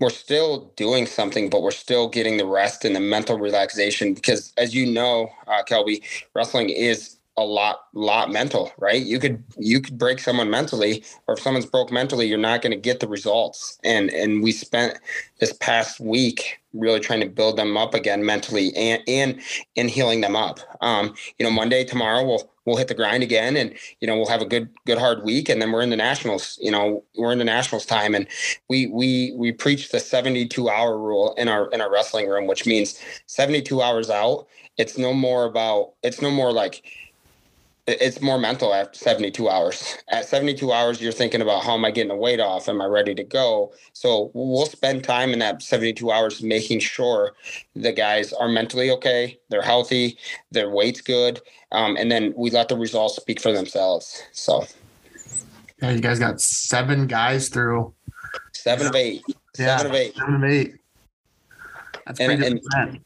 we're still doing something, but we're still getting the rest and the mental relaxation because, as you know, uh, Kelby, wrestling is a lot, lot mental, right? You could you could break someone mentally, or if someone's broke mentally, you're not going to get the results. And and we spent this past week really trying to build them up again mentally and and and healing them up. Um, you know, Monday tomorrow we'll we'll hit the grind again, and you know we'll have a good good hard week, and then we're in the nationals. You know, we're in the nationals time, and we we we preach the 72 hour rule in our in our wrestling room, which means 72 hours out. It's no more about it's no more like it's more mental after 72 hours. At 72 hours, you're thinking about how am I getting the weight off? Am I ready to go? So we'll spend time in that 72 hours making sure the guys are mentally okay, they're healthy, their weight's good, um, and then we let the results speak for themselves. So yeah, you guys got seven guys through. seven of eight, Yeah, seven of eight. Seven of eight. That's And- pretty good.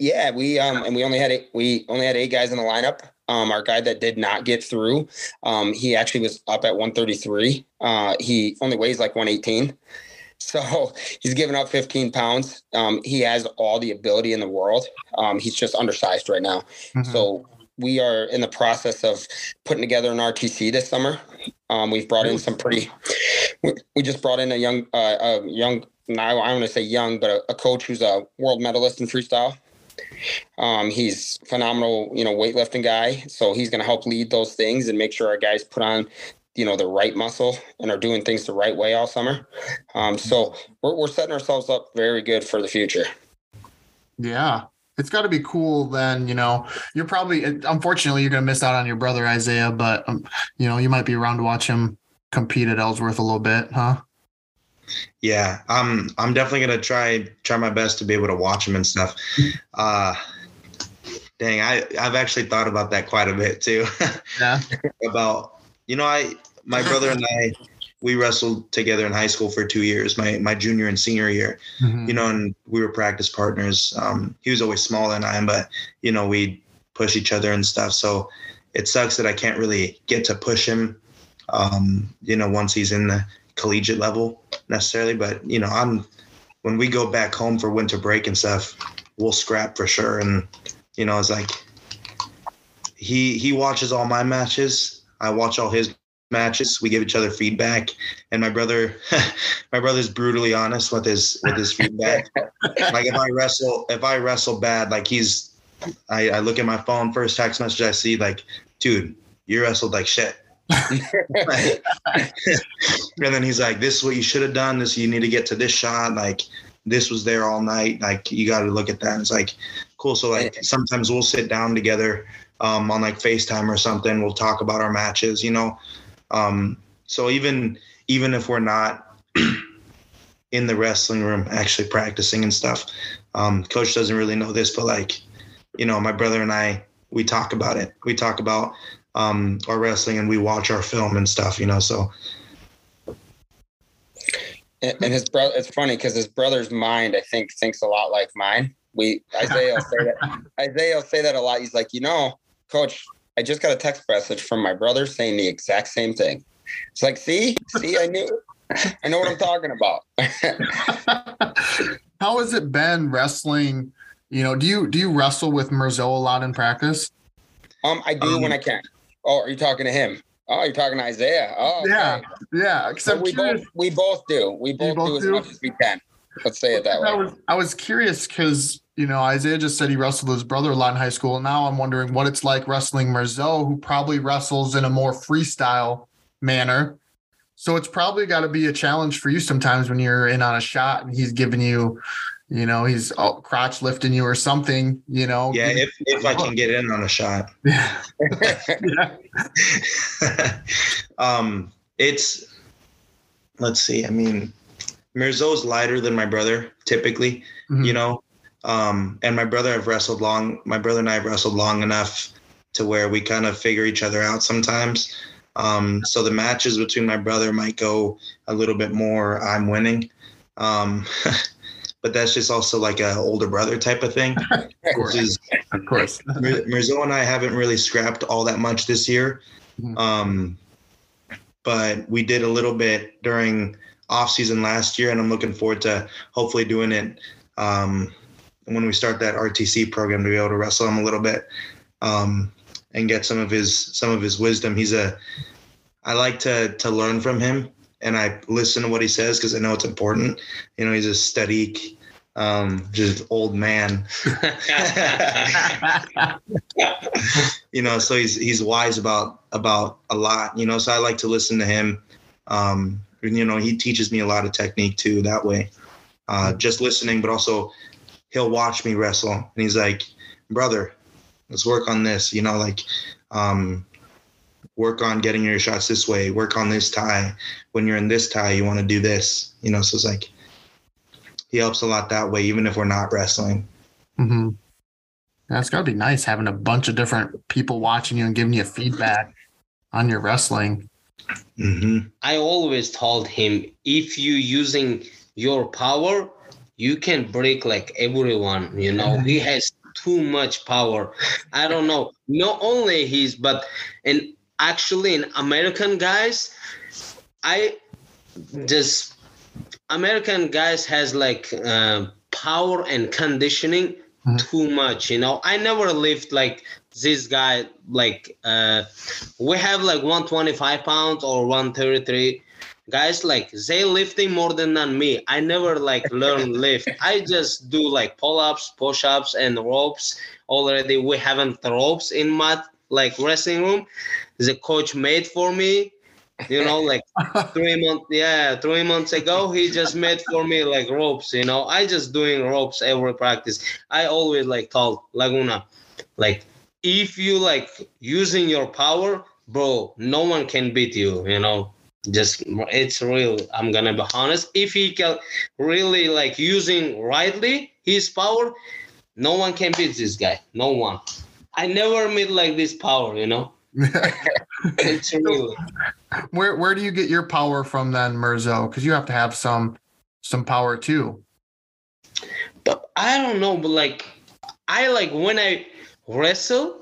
Yeah, we um and we only had eight, we only had eight guys in the lineup. Um, our guy that did not get through, um, he actually was up at 133. Uh, he only weighs like 118. [laughs] So he's given up 15 pounds. Um, he has all the ability in the world. Um, he's just undersized right now. Mhm. So we are in the process of putting together an RTC this summer. Um, we've brought in some pretty. We, we just brought in a young, uh, a young. Now I want to say young, but a, a coach who's a world medalist in freestyle. Um, he's phenomenal, you know, weightlifting guy. So he's going to help lead those things and make sure our guys put on, you know, the right muscle and are doing things the right way all summer. Um, so we're, we're setting ourselves up very good for the future. Yeah. It's got to be cool then, you know. You're probably unfortunately you're going to miss out on your brother Isaiah, but um, you know, you might be around to watch him compete at Ellsworth a little bit, huh? Yeah. I'm I'm definitely gonna try try my best to be able to watch them and stuff. [laughs] Uh, dang, I I've actually thought about that quite a bit too. [laughs] Yeah. about you know I my brother and I we wrestled together in high school for two years my my junior and senior year Mhm. you know and we were practice partners um he was always smaller than I am but you know we push each other and stuff so it sucks that I can't really get to push him um you know once he's in the collegiate level necessarily but you know I'm when we go back home for winter break and stuff we'll scrap for sure and you know it's like he he watches all my matches. I watch all his matches. We give each other feedback, and my brother, [laughs] my brother's brutally honest with his with his feedback. [laughs] like if I wrestle, if I wrestle bad, like he's, I, I look at my phone first text message I see like, dude, you wrestled like shit. [laughs] and then he's like, this is what you should have done. This you need to get to this shot. Like this was there all night. Like you got to look at that. And it's like cool. So like sometimes we'll sit down together um, on like FaceTime or something. We'll talk about our matches, you know. Um, so even even if we're not [clears throat] in the wrestling room actually practicing and stuff, um, coach doesn't really know this, but like, you know, my brother and I we talk about it. We talk about um, our wrestling and we watch our film and stuff, you know. So And, and his brother, it's funny because his brother's mind, I think, thinks a lot like mine. We Isaiah will say that. [laughs] Isaiah will say that a lot. He's like, you know, coach, I just got a text message from my brother saying the exact same thing. It's like, see, see, I knew, [laughs] I know what I'm talking about. [laughs] How has it been wrestling? You know, do you do you wrestle with Mirzo a lot in practice? um, I do Um, when I can. Oh, are you talking to him? Oh, you're talking to Isaiah. Oh, okay. Yeah, yeah. I'm we curious. both we both do. We both, both do as much as we can. Let's say it that I way. was I was curious because you know Isaiah just said he wrestled his brother a lot in high school. Now I'm wondering what it's like wrestling Mirzo, who probably wrestles in a more freestyle manner. So it's probably got to be a challenge for you sometimes when you're in on a shot and he's giving you, you know, he's uh, crotch lifting you or something. You know. Yeah, if if I can get in on a shot. [laughs] [laughs] um, it's let's see. I mean, Mirzo's lighter than my brother typically. Mhm. You know, um, and my brother have wrestled long. My brother and I have wrestled long enough to where we kind of figure each other out sometimes. Um, so the matches between my brother might go a little bit more. I'm winning. Um, [laughs] but that's just also like a older brother type of thing, [laughs] which is Of course. [laughs] Mir- Mirzo and I haven't really scrapped all that much this year. Mhm. Um, but we did a little bit during off season last year, and I'm looking forward to hopefully doing it um, when we start that RTC program to be able to wrestle him a little bit um, and get some of his some of his wisdom. He's a I like to to learn from him, and I listen to what he says because I know it's important. You know, he's a steady, um, just old man. [laughs] You know so he's he's wise about about a lot you know so i like to listen to him. Um and, you know he teaches me a lot of technique too that way. Uh just listening but also he'll watch me wrestle and he's like brother let's work on this you know like um work on getting your shots this way work on this tie when you're in this tie you want to do this you know so it's like he helps a lot that way even if we're not wrestling hmm That's got to be nice having a bunch of different people watching you and giving you feedback on your wrestling. hmm I always told him if you using your power, you can break like everyone. You know, he has too much power. I don't know. Not only he's, but and actually in American guys, I just American guys has like uh, power and conditioning Mhm. too much. You know, I never lived like this guy. Like uh, we have like 125 pounds or 133 guys like they lifting more than than me i never like [laughs] learn lift i just do like pull-ups push-ups and ropes already we haven't ropes in my like wrestling room the coach made for me you know like [laughs] three months yeah three months ago he just made for me like ropes you know. I just doing ropes every practice. I always like told laguna like if you like using your power bro no one can beat you you know. Just it's real i'm gonna be honest. If he can really like using rightly his power no one can beat this guy no one. I never meet like this power you know [laughs] where where do you get your power from then, Mirzo? Because you have to have some some power too. but I don't know, but like I like when I wrestle,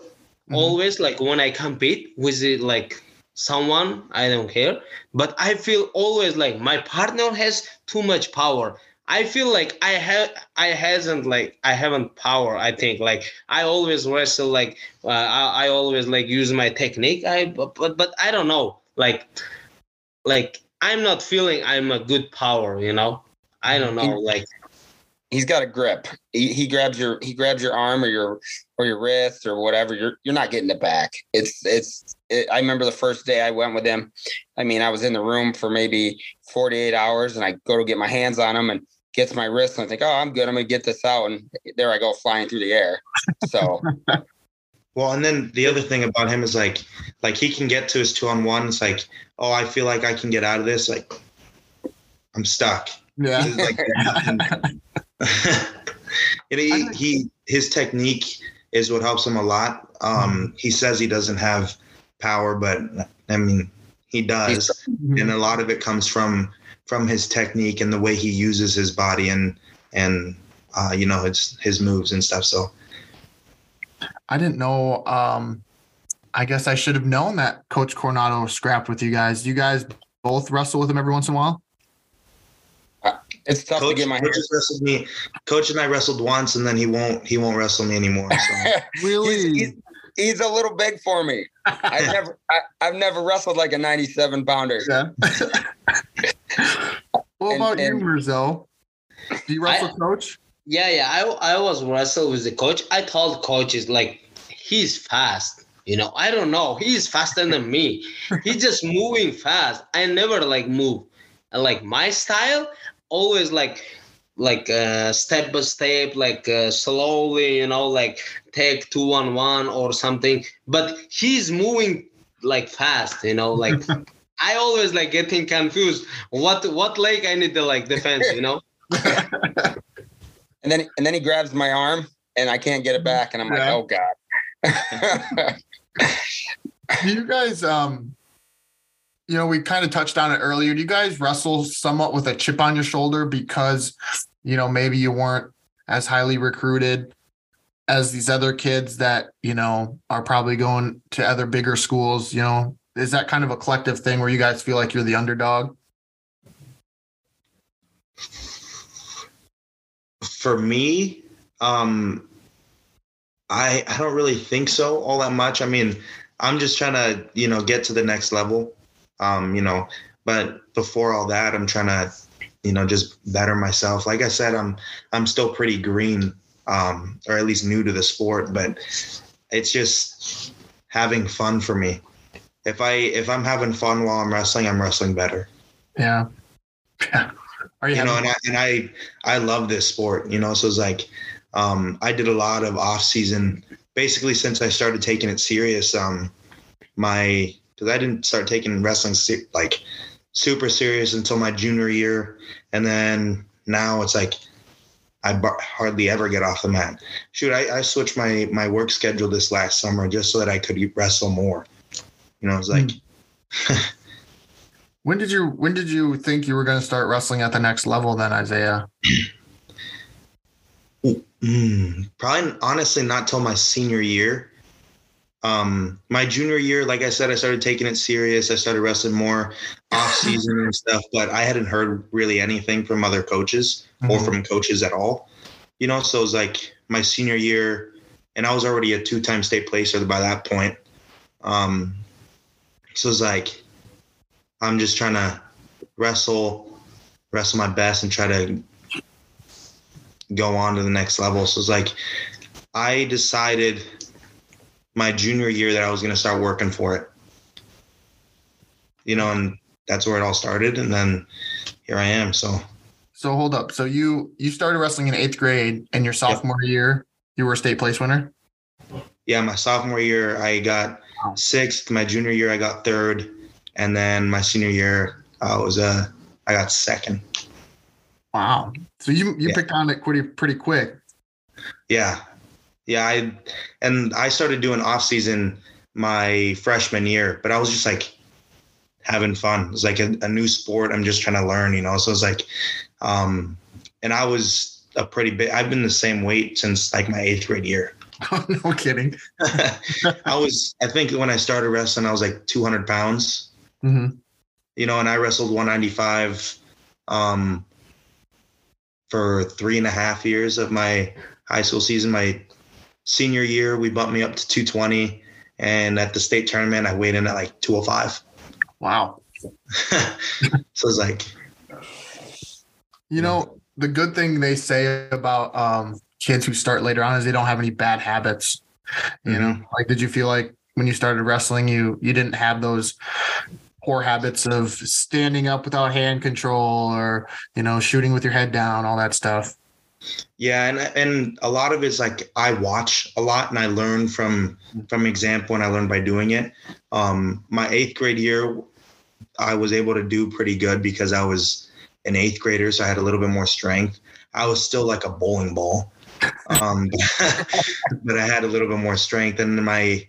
Mhm. always like when I compete with it like someone, I don't care. But I feel always like my partner has too much power. I feel like I have I hasn't like I haven't power. I think like I always wrestle like uh, I, I always like use my technique. I but, but I don't know like like I'm not feeling I'm a good power. You know I don't know like He's got a grip. He, he grabs your he grabs your arm or your or your wrist or whatever. You're you're not getting it back. It's it's. It, I remember the first day I went with him. I mean, I was in the room for maybe 48 hours, and I go to get my hands on him and gets my wrist, and I think, oh, I'm good. I'm gonna get this out, and there I go flying through the air. So [laughs] Well, and then the other thing about him is like, like he can get to his two on one. It's like, oh, I feel like I can get out of this. Like, I'm stuck. Yeah. It's like, [laughs] [laughs] and he, he, his technique is what helps him a lot. Um, he says he doesn't have power, but I mean, he does, and a lot of it comes from from his technique and the way he uses his body and and uh, you know his his moves and stuff. So I didn't know. Um, I guess I should have known that Coach Coronado scrapped with you guys. You guys both wrestle with him every once in a while. It's tough Coach, to get my Coach hands. wrestled me. Coach and I wrestled once, and then he won't. He won't wrestle me anymore. So. [laughs] [laughs] Really? he's, he's, he's a little big for me. [laughs] I've never I, I've never wrestled like a 97 pounder. Yeah. What And- about you, and- Mirzo? Do you wrestle I- coach? Yeah, yeah. I I was wrestle with the coach. I told coaches like he's fast. You know, I don't know. He's faster than me. [laughs] He's just moving fast. I never like move. And, like my style, always like like uh, step by step, like uh, slowly. You know, like take two on one or something. But he's moving like fast. You know, like. [laughs] I always like getting confused. What what leg I need to like defense, you know? [laughs] And then and then he grabs my arm and I can't get it back. And I'm like, oh God. Do you guys um you know, we kind of touched on it earlier. Do you guys wrestle somewhat with a chip on your shoulder because you know, maybe you weren't as highly recruited as these other kids that, you know, are probably going to other bigger schools, you know? Is that kind of a collective thing where you guys feel like you're the underdog? for me, um, I I don't really think so all that much. I mean, I'm just trying to you know get to the next level, um, you know. But before all that, I'm trying to you know just better myself. Like I said, I'm I'm still pretty green, um, or at least new to the sport. But it's just having fun for me. If I if I'm having fun while I'm wrestling, I'm wrestling better Yeah. Yeah. Are you, you know, and I and I I love this sport, you know. So it's like um, I did a lot of off season, basically since I started taking it serious. Um, my because I didn't start taking wrestling se- like super serious until my junior year, and then now it's like I bar- hardly ever get off the mat. Shoot, I, I switched my my work schedule this last summer just so that I could wrestle more. You know, it's like. [laughs] when did you when did you think you were going to start wrestling at the next level then, Isaiah? Mm, probably honestly not till my senior year. Um, my junior year, like I said, I started taking it serious. I started wrestling more off season and [laughs] stuff, but I hadn't heard really anything from other coaches or Mhm. from coaches at all. You know, so it was like my senior year, and I was already a two time state placer by that point. Um, so it's like I'm just trying to wrestle, wrestle my best, and try to go on to the next level. So it's like I decided my junior year that I was going to start working for it. You know, and that's where it all started. And then here I am. So So hold up. So you you started wrestling in eighth grade, and your sophomore year you were a state place winner. yeah, my sophomore year I got sixth. My junior year I got third, and then my senior year I was uh I got second. Wow. So you you Yeah. picked on it pretty pretty quick. Yeah. Yeah, I and I started doing off season my freshman year, but I was just like having fun. It's like a, a new sport. I'm just trying to learn, you know. So it's like um and I was a pretty big I've been the same weight since like my eighth grade year. [laughs] no kidding. [laughs] I was I think when I started wrestling I was like 200 pounds, hmm you know, and I wrestled 195 um for three and a half years of my high school season. My senior year, we bumped me up to 220. And at the state tournament, I weighed in at like 205. Wow. [laughs] so it's like, You know the good thing they say about um, kids who start later on is they don't have any bad habits. You know, like did you feel like when you started wrestling, you you didn't have those poor habits of standing up without hand control or you know shooting with your head down, all that stuff. yeah. And, and a lot of it's like I watch a lot and I learn from, from example and I learn by doing it. Um, my eighth grade year, I was able to do pretty good because I was an eighth grader. So I had a little bit more strength. I was still like a bowling ball. Um, [laughs] but I had a little bit more strength. And my,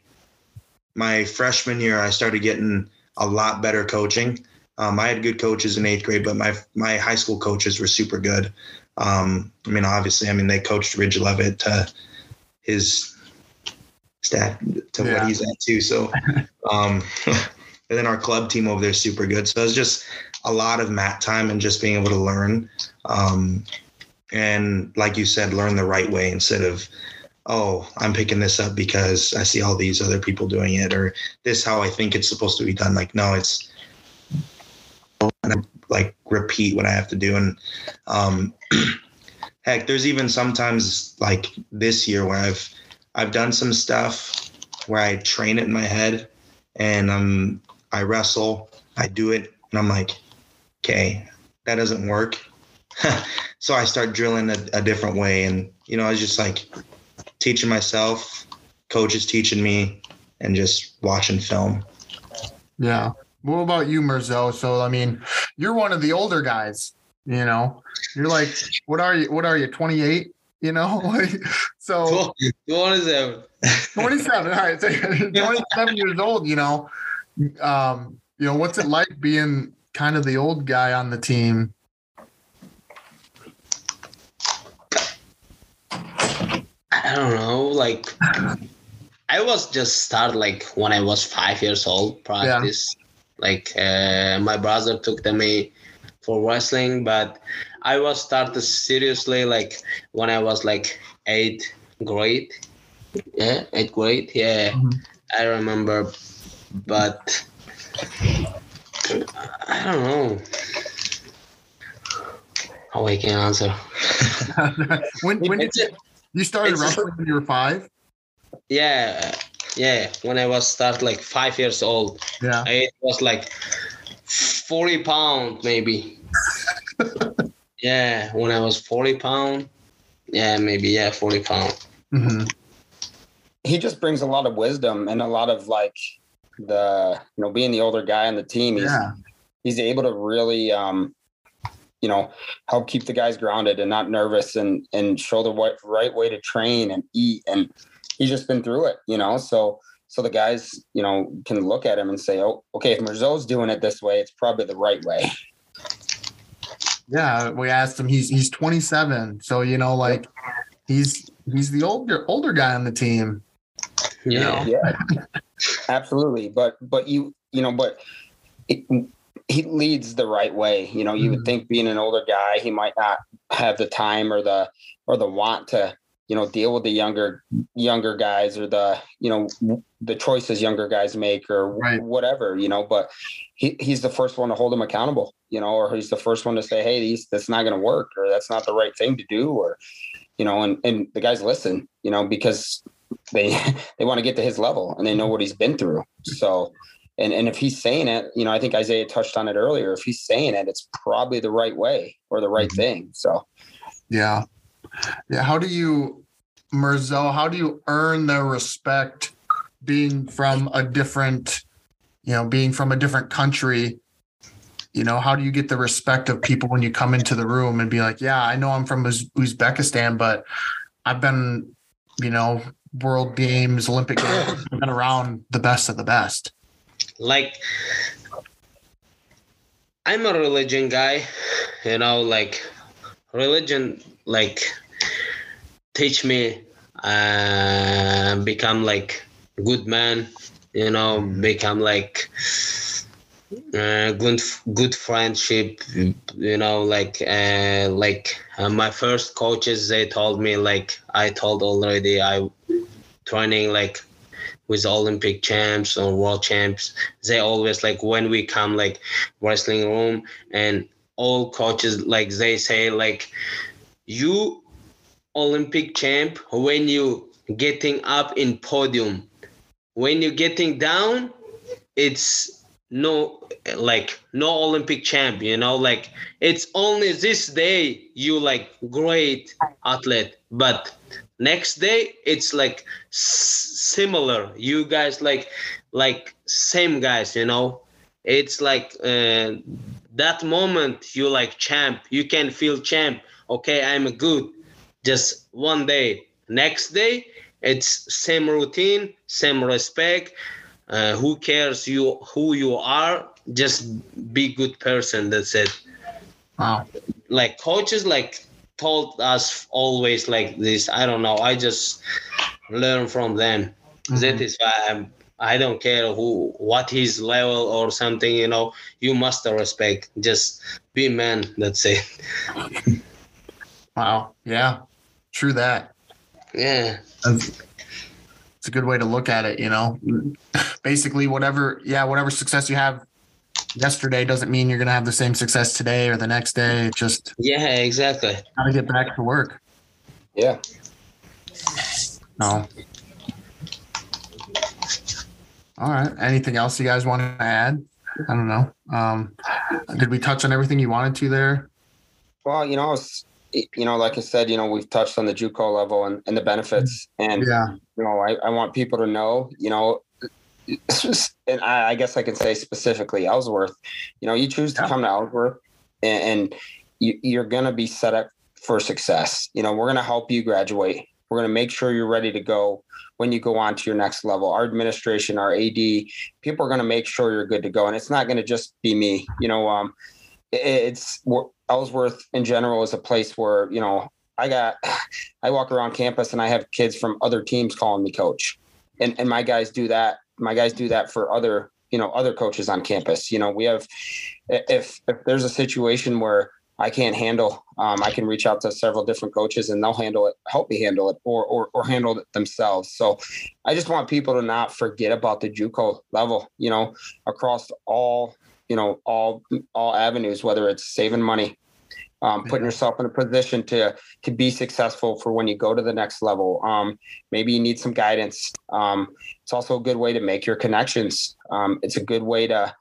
my freshman year, I started getting a lot better coaching. Um, I had good coaches in eighth grade, but my, my high school coaches were super good. Um, I mean, obviously, I mean, they coached Ridge Lovett to his stat to Yeah. what he's at too. So, [laughs] um, [laughs] and then our club team over there is super good. So it's just a lot of mat time and just being able to learn. Um, and like you said, learn the right way instead of, oh, I'm picking this up because I see all these other people doing it, or this how I think it's supposed to be done. Like, no, it's and I, like repeat what I have to do. And um, [clears throat] heck, there's even sometimes like this year where I've I've done some stuff where I train it in my head, and I'm I wrestle, I do it, and I'm like, okay, that doesn't work. [laughs] so I start drilling a, a different way, and you know, I was just like teaching myself, coaches teaching me, and just watching film. Yeah. What about you, Mirzo? So I mean, you're one of the older guys. You know, you're like, what are you? What are you? 28? You know, [laughs] like so. What is that? 27. All right. So you're [laughs] 27 years old, you know. Um, you know, what's it like being kind of the old guy on the team? I don't know. Like, I was just start like when I was five years old. Practice. Like, uh, my brother took to me for wrestling, but I was started seriously like when I was like eighth grade. Yeah, eighth grade. Yeah, Mhm. I remember, but I don't know how I can answer. [laughs] when when did you, you started it's- wrestling when you were five? Yeah, yeah. When I was start like five years old, Yeah. it was like forty pound maybe. [laughs] yeah, when I was forty pound. Yeah, maybe yeah, forty pound. hmm he just brings a lot of wisdom and a lot of like the you know being the older guy on the team he's Yeah. he's able to really um you know help keep the guys grounded and not nervous and and show the right, right way to train and eat and he's just been through it you know so so the guys you know can look at him and say oh okay if Mirzo's doing it this way it's probably the right way Yeah. We asked him. He's he's 27. So you know, like he's he's the older older guy on the team. You Yeah. know? yeah [laughs] absolutely but but you you know but it, he leads the right way you know you would Mhm. think being an older guy he might not have the time or the or the want to you know deal with the younger younger guys or the you know the choices younger guys make or Right. whatever you know but he, he's the first one to hold them accountable you know or he's the first one to say hey these that's not going to work or that's not the right thing to do or you know and and the guys listen you know because they [laughs] they want to get to his level and they know what he's been through so and and if he's saying it you know i think isaiah touched on it earlier if he's saying it it's probably the right way or the right mm-hmm. thing so Yeah. Yeah. How do you, Mirzo, how do you earn their respect being from a different, you know, being from a different country? You know, how do you get the respect of people when you come into the room and be like, yeah, I know I'm from Uz- Uzbekistan, but I've been, you know, world games, Olympic games, been around the best of the best. Like i'm a religion guy you know like religion like teach me uh become like good man you know become like uh, good good friendship you know like uh like uh, my first coaches they told me like i told already i training like with Olympic champs or world champs. They always like when we come like wrestling room and all coaches like they say like you Olympic champ when you getting up in podium. When you getting down, it's no like no Olympic champ, you know, like it's only this day you like great athlete, but next day it's like s- similar. You guys like like same guys you know? It's like uh, that moment you like champ. You can feel champ. Okay i'm good. Just one day. Next day it's same routine same respect. Uh, who cares you who you are? Just be good person. That's it. Wow. like coaches like told us always like this i don't know i just learn from them That Mhm. is why I'm, I don't care who, what his level or something. You know, you must respect. Just be man. That's it. Wow. Yeah. True that. Yeah. It's a good way to look at it, you know. [laughs] Basically, whatever, yeah, whatever success you have yesterday doesn't mean you're going to have the same success today or the next day. It's just Yeah. Exactly. got to get back to work. Yeah. No. All right. Anything else you guys want to add? I don't know. Um, did we touch on everything you wanted to there? Well, you know, it's, you know, like I said, you know, we've touched on the JUCO level and, and the benefits, and Yeah. you know, I, I want people to know, you know, and I, I guess I can say specifically Ellsworth, you know, you choose to Yeah. come to Ellsworth and, and you, you're going to be set up for success. You know, we're going to help you graduate. We're going to make sure you're ready to go when you go on to your next level. Our administration, our AD, people are going to make sure you're good to go. And it's not going to just be me, you know, um, it- it's Ellsworth in general is a place where, you know, I got, [sighs] I walk around campus and I have kids from other teams calling me coach. And, and my guys do that. My guys do that for other, you know, other coaches on campus. You know, we have, if, if there's a situation where I can't handle, um, I can reach out to several different coaches and they'll handle it, help me handle it or, or, or handle it themselves. So I just want people to not forget about the JUCO level, you know, across all, you know, all, all avenues, whether it's saving money, um, putting yourself in a position to to be successful for when you go to the next level. Um, maybe you need some guidance. Um, it's also a good way to make your connections. Um, it's a good way to,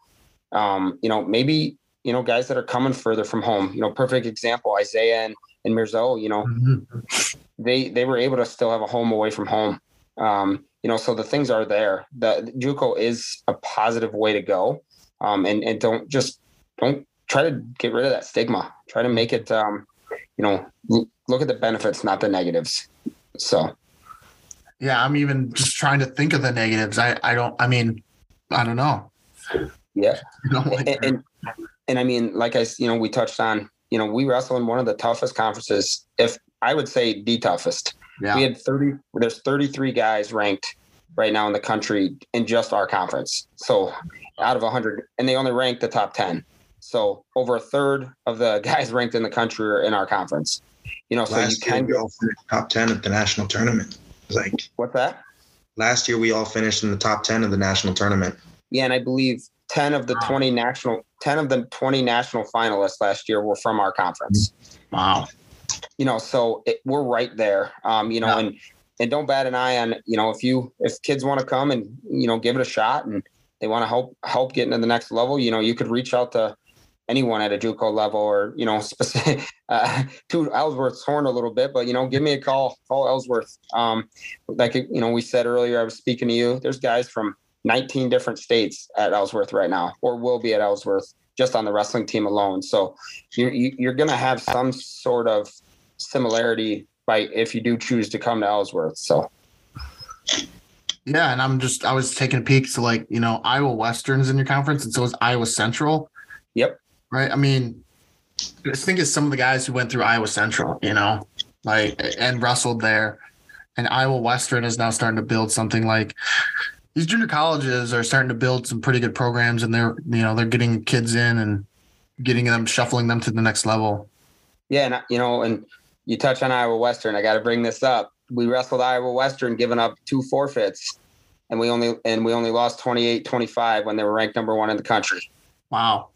um, you know, maybe you know guys that are coming further from home. You know, perfect example Isaiah and and Mirzo. You know, Mhm. they they were able to still have a home away from home. Um, you know, so the things are there. The JUCO is a positive way to go, um, and and don't just don't try to get rid of that stigma. Try to make it, um, you know, l- look at the benefits, not the negatives. So Yeah. I'm even just trying to think of the negatives. I, I don't, I mean, I don't know. yeah, know, like, and, and and I mean, like I, you know, we touched on, you know, we wrestle in one of the toughest conferences. If I would say the toughest. yeah. We had 30, there's 33 guys ranked right now in the country in just our conference. So out of 100, and they only rank the top 10. So over a third of the [laughs] guys ranked in the country are in our conference. You know, so you last year can we all finished top ten at the national tournament. It like what's that? last year we all finished in the top ten of the national tournament. Yeah, and I believe 10 of the 20 national 10 of the 20 national finalists last year were from our conference. wow. you know so it, we're right there um you know Yeah. and and don't bat an eye on you know if you if kids want to come and you know give it a shot and they want to help help get into the next level you know you could reach out to anyone at a JUCO level or you know [laughs] specific uh, to Ellsworth's horn a little bit but you know give me a call call Ellsworth um like you know we said earlier I was speaking to you there's guys from 19 different states at Ellsworth right now or will be at Ellsworth just on the wrestling team alone so you're you- you're going to have some sort of similarity by if you do choose to come to Ellsworth. So Yeah, and I'm just I was taking a peek to like you know Iowa Western's in your conference, and so is Iowa Central. Yep. Right. I mean, I think it's some of the guys who went through Iowa Central, you know, like and wrestled there, and Iowa Western is now starting to build something like these junior colleges are starting to build some pretty good programs, and they're you know they're getting kids in and getting them shuffling them to the next level. yeah, and you know, and you touch on Iowa Western. I got to bring this up. We wrestled Iowa Western, giving up two forfeits, and we only and we only lost 28-25 when they were ranked number one in the country. Wow.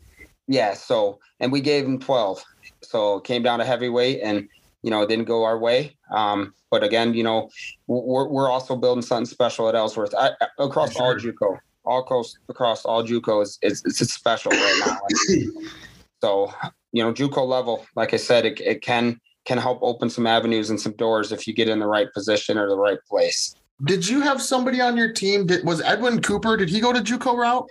Yeah. So and we gave him 12. So came down to heavyweight, and you know it didn't go our way. Um, but again, you know, we're we're also building something special at Ellsworth I, across all JUCO, all across across all JUCO is it's, it's special right now. [clears throat] So, you know, JUCO level, like I said, it, it can can help open some avenues and some doors if you get in the right position or the right place. Did you have somebody on your team? Did was Edwin Cooper? Did he go to JUCO route?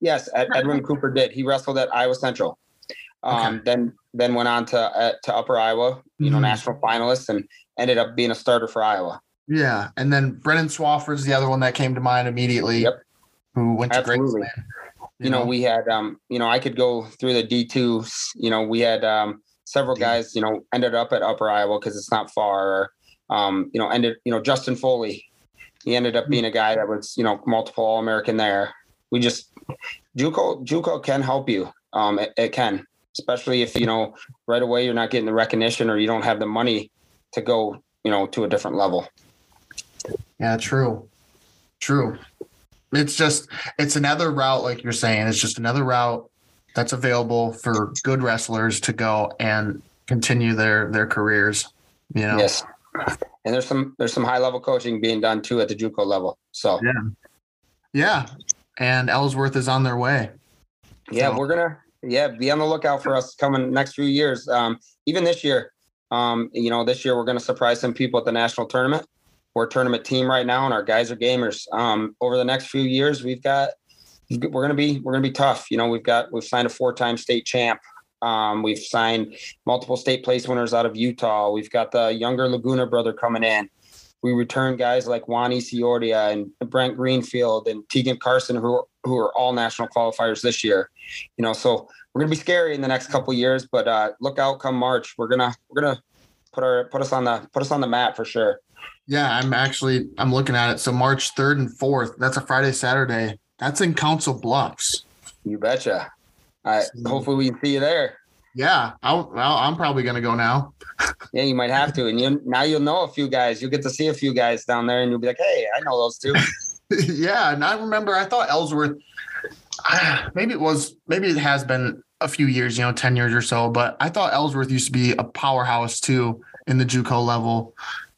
Yes, Edwin Cooper did. He wrestled at Iowa Central. Um, Okay. Then then went on to uh, to Upper Iowa, you know, Mhm. national finalist, and ended up being a starter for Iowa. Yeah, and then Brennan Swafford's the other one that came to mind immediately. Yep. Who went to Absolutely. Graceland. You know, we had um, you know, I could go through the D twos. You know, we had um, several guys. You know, ended up at Upper Iowa because it's not far. Um, you know, ended. You know, Justin Foley. he ended up being a guy that was, you know, multiple All American there. We just JUCO JUCO can help you. Um, it, it can, especially if you know right away you're not getting the recognition or you don't have the money to go, you know, to a different level. Yeah, true. True. It's just it's another route, like you're saying. It's just another route that's available for good wrestlers to go and continue their their careers. You know. Yes. And there's some there's some high level coaching being done too at the JUCO level. So Yeah. Yeah. And Ellsworth is on their way. yeah, So- we're gonna yeah be on the lookout for us coming next few years. Um, even this year, um, you know, this year we're gonna surprise some people at the national tournament. We're a tournament team right now, and our guys are gamers. Um, over the next few years, we've got we're gonna be we're gonna be tough. You know, we've got we've signed a four time state champ. Um, we've signed multiple state place winners out of Utah. We've got the younger Laguna brother coming in. We return guys like Juan Isiordia and Brent Greenfield and Tegan Carson, who who are all national qualifiers this year. You know, so we're gonna be scary in the next couple of years, but uh, look out come March. We're gonna we're gonna put our put us on the put us on the map for sure. Yeah, I'm actually I'm looking at it. So March 3rd and 4th, that's a Friday, Saturday. That's in Council Bluffs. You betcha. All right. hopefully we can see you there. Yeah, I'll, well, I'm probably gonna go now. Yeah, you might have to, and you now you'll know a few guys. You'll get to see a few guys down there, and you'll be like, "Hey, I know those two." [laughs] yeah, and I remember I thought Ellsworth. [sighs] Maybe it was. Maybe it has been a few years, you know, ten years or so. But I thought Ellsworth used to be a powerhouse too in the JUCO level.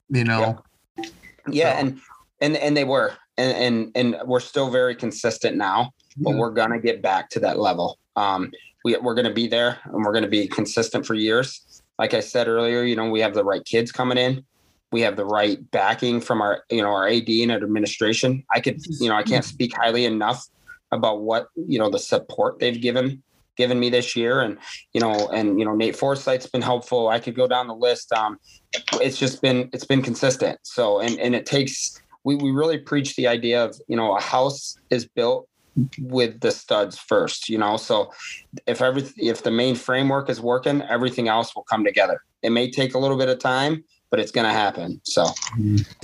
You know. Yeah, So- and and and they were, and and and we're still very consistent now, but Mhm. we're gonna get back to that level. Um, we we're gonna be there, and we're gonna be consistent for years. Like I said earlier, you know, we have the right kids coming in. We have the right backing from our, you know, our AD and our administration. I could, you know, I can't speak highly enough about what you know the support they've given given me this year, and you know, and you know, Nate Forsyth's been helpful. I could go down the list. Um, it's just been it's been consistent. So and and it takes we we really preach the idea of you know a house is built with the studs first. You know, so if every if the main framework is working, everything else will come together. It may take a little bit of time, but it's going to happen. So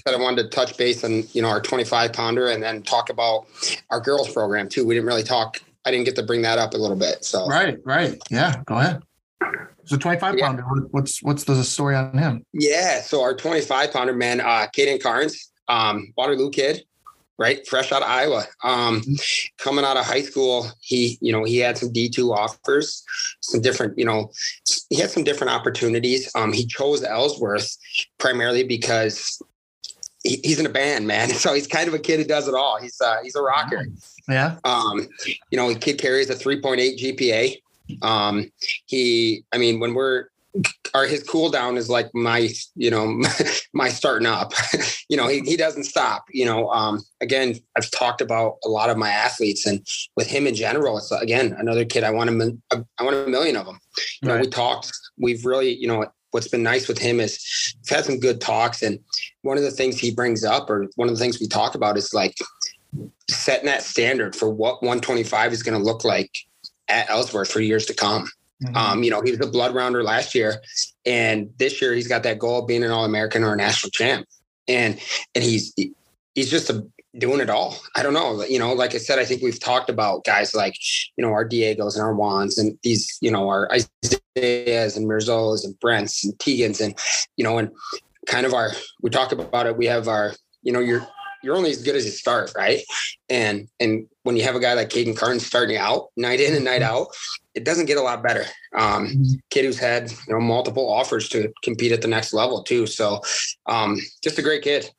But I wanted to touch base on you know our 25 pounder and then talk about our girls program too. We didn't really talk. I didn't get to bring that up a little bit. So Right. Right. Yeah. Go ahead. So 25 pounder. what- What's what's the story on him? yeah, so our 25 pounder man, uh, Caden Carnes, um, Waterloo kid, right, fresh out of Iowa, um, coming out of high school. He you know he had some D2 offers, some different you know he had some different opportunities. Um, he chose Ellsworth primarily because. he- He's in a band, man. [laughs] So he's kind of a kid who does it all. He's uh, he's a rocker. Yeah. Um, you know, kid carries a 3.8 GPA. Um, he, I mean, when we're, our his cool down is like my, you know, [laughs] my starting up. [laughs] you know, he, he doesn't stop. You know, um, again, I've talked about a lot of my athletes, and with him in general, it's again another kid. I want a, I want a million of them. You know, we talked. We've really, you know, what's been nice with him is we've had some good talks, and one of the things he brings up, or one of the things we talk about, is like setting that standard for what 125 is going to look like at Ellsworth for years to come. Mhm. Um, you know, he was a blood rounder last year, and this year he's got that goal of being an All American or a national champ, and and he's he's just a, doing it all. I don't know, you know, like I said, I think we've talked about guys like you know our Diegos and our Juans and these you know our Isaiahs and Mirzos and Brents and Tegans and you know and kind of our we talk about it. We have our you know you're you're only as good as you start, right? And and when you have a guy like Caden Carton starting out night in and night out, it doesn't get a lot better. Um, kid who's had you know multiple offers to compete at the next level too. So um, just a great kid.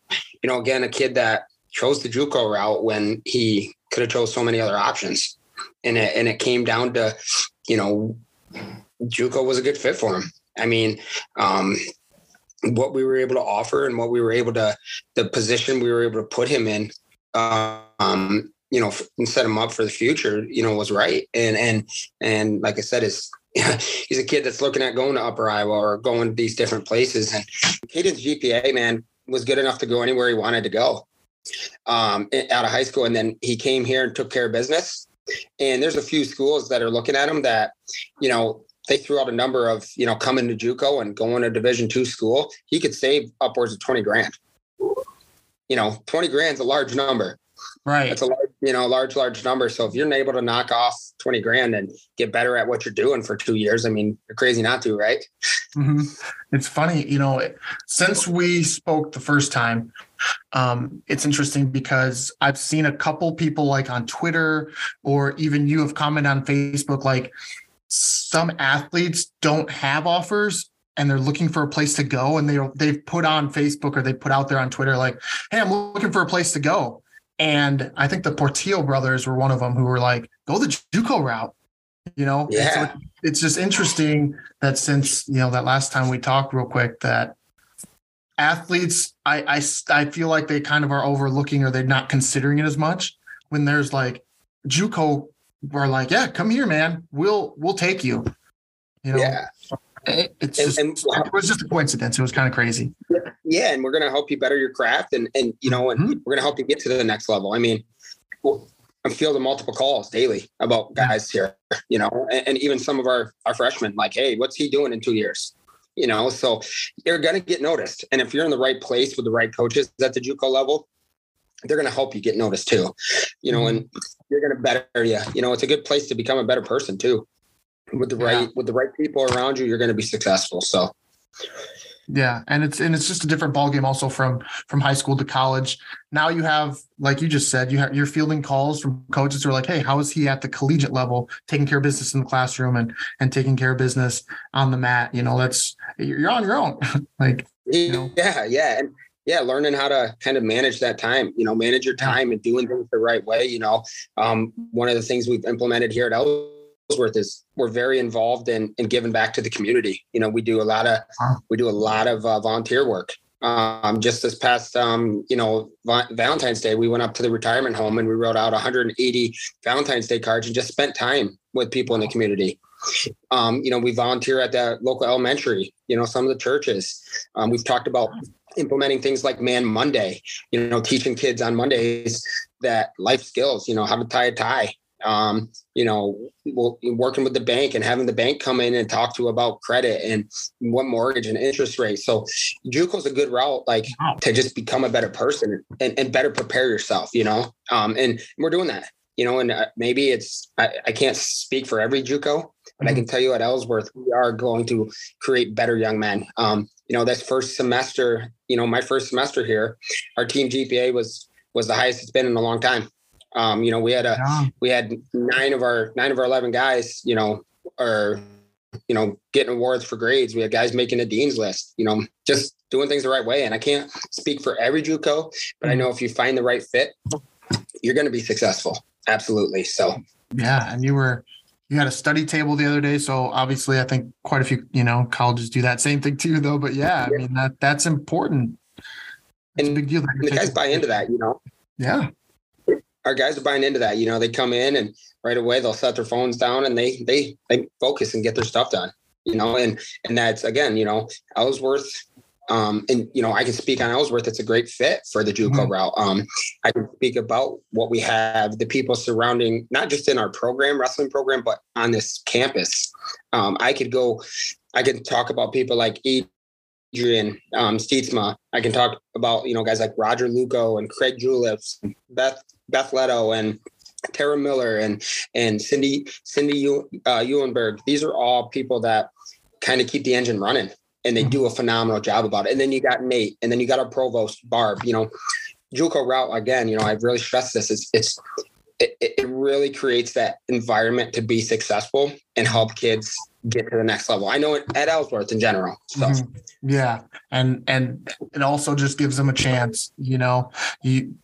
You know, again, a kid that chose the JUCO route when he could have chose so many other options, and it, and it came down to you know JUCO was a good fit for him. I mean, um, what we were able to offer and what we were able to the position we were able to put him in um you know and set him up for the future you know was right. And and and like i said is [laughs] he's a kid that's looking at going to upper iowa or going to these different places. And Caden's gpa man was good enough to go anywhere he wanted to go um out of high school. And then he came here and took care of business. And there's a few schools that are looking at him that you know they threw out a number of you know coming to JUCO and going to Division two school. He could save upwards of twenty grand. you know, 20 grand's a large number. Right. It's a large, you know, large, large number. So if you're able to knock off 20 grand and get better at what you're doing for two years, I mean, you're crazy not to, right? hmm It's funny, you know, since we spoke the first time, um, it's interesting because I've seen a couple people like on Twitter or even you have commented on Facebook, like some athletes don't have offers and they're looking for a place to go and they they've put on Facebook or they put out there on Twitter like, "Hey, I'm looking for a place to go." And I think the Portillo brothers were one of them who were like, "Go the JUCO route," you know. And so it's just interesting that since you know that last time we talked real quick that athletes I, I I feel like they kind of are overlooking or they're not considering it as much when there's like JUCO are like yeah come here man we'll we'll take you you know Yeah. it- it's just and- it was just a coincidence it was kind of crazy Yeah. And we're going to help you better your craft and, and, you know, and Mhm. we're going to help you get to the next level. I mean, I'm fielding multiple calls daily about guys here, you know, and, and even some of our, our freshmen like, Hey, what's he doing in two years? You know, so you're going to get noticed. And if you're in the right place with the right coaches at the JUCO level, they're going to help you get noticed too, you know, mm-hmm. and you're going to better you. You know, it's a good place to become a better person too. With the Yeah. right with the right people around you, you're going to be successful. So Yeah, and it's and it's just a different ballgame also from from high school to college. Now you have, like you just said, you have you're fielding calls from coaches who are like, "Hey, how is he at the collegiate level, taking care of business in the classroom and and taking care of business on the mat?" You know, that's you're on your own. [laughs] like, know? yeah, yeah, and yeah, learning how to kind of manage that time. You know, manage your time and doing things the right way. You know, um, one of the things we've implemented here at Ellsworth is we're very involved in in giving back to the community. You know, we do a lot of we do a lot of uh, volunteer work. Um, just this past, um, you know, Valentine's Day, we went up to the retirement home and we wrote out 180 Valentine's Day cards and just spent time with people in the community. Um, you know, we volunteer at the local elementary, you know, some of the churches. Um, we've talked about implementing things like Man Monday, you know, teaching kids on Mondays that life skills, you know, how to tie a tie. Um, you know, working with the bank and having the bank come in and talk to you about credit and what mortgage and interest rate. So JUCO's a good route, like to just become a better person and, and better prepare yourself, you know? Um, and we're doing that, you know, and uh, maybe it's, I, I can't speak for every JUCO, but I can tell you at Ellsworth, we are going to create better young men. Um, you know, this first semester, you know, my first semester here, our team GPA was, was the highest it's been in a long time. Um, you know, we had a, yeah, we had nine of our nine of our 11 guys you know are you know getting awards for grades. We had guys making a dean's list you know just doing things the right way. And i can't speak for every juco but i know if you find the right fit you're going to be successful. Absolutely. So yeah, and you were you had a study table the other day, so obviously I think quite a few you know colleges do that same thing too, though. But yeah, I mean that that's important. It's a And big deal. the guys buy into that you know Yeah, our guys are buying into that you know they come in and right away they'll set their phones down and they they they focus and get their stuff done you know and and that's again you know ellsworth um and you know i can speak on ellsworth it's a great fit for the juco Mhm. route um i can speak about what we have the people surrounding not just in our program wrestling program but on this campus um i could go i can talk about people like Adrian um, Steetsma. I can talk about you know guys like Roger Lugo and Craig Juleps, Beth Beth Leto and Tara Miller and and Cindy Cindy uh, Eulenberg. These are all people that kind of keep the engine running, and they do a phenomenal job about it. And then you got Nate, and then you got our provost Barb. You know, JUCO route again. You know, I've really stress this. It's it's it, it really creates that environment to be successful and help kids get to the next level. I know it at Ellsworth in general. So. Mhm. Yeah, and and it also just gives them a chance. You know, you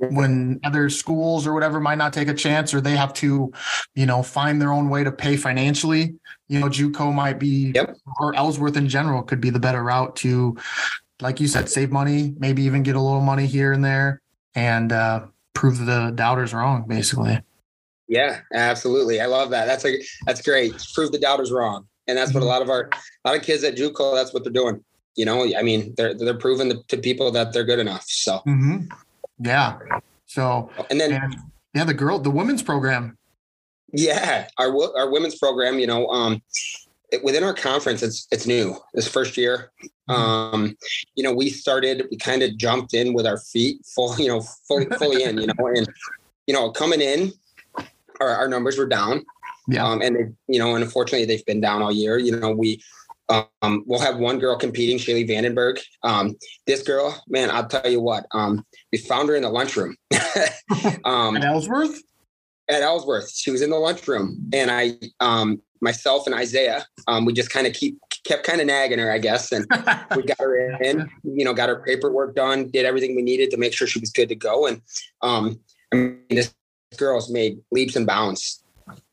when other schools or whatever might not take a chance, or they have to, you know, find their own way to pay financially. You know, JUCO might be, Yep. or Ellsworth in general could be the better route to, like you said, save money, maybe even get a little money here and there, and uh, prove the doubters wrong, basically. Yeah, absolutely. I love that. That's like that's great. Prove the doubters wrong, and that's what a lot of our a lot of kids at JUCO. That's what they're doing. You know, I mean, they're they're proving to, people that they're good enough. So, hmm Yeah. So, and then and yeah, the girl, the women's program. yeah, our our women's program. You know, um, it, within our conference, it's it's new. This first year, Mm-hmm. um, you know, we started. We kind of jumped in with our feet full, you know, fully fully in. You know, and you know, coming in, our, our numbers were down. Yeah. Um, and they, you know, unfortunately, they've been down all year. You know, we um, we'll have one girl competing, Shaylee Vandenberg. Um, this girl, man, I'll tell you what. Um, we found her in the lunchroom. [laughs] um, And Ellsworth? at Ellsworth. She was in the lunchroom, and I, um, myself and Isaiah, um, we just kind of keep kept kind of nagging her, I guess, and [laughs] we got her in. You know, got her paperwork done, did everything we needed to make sure she was good to go, and um, I mean, this girl's made leaps and bounds,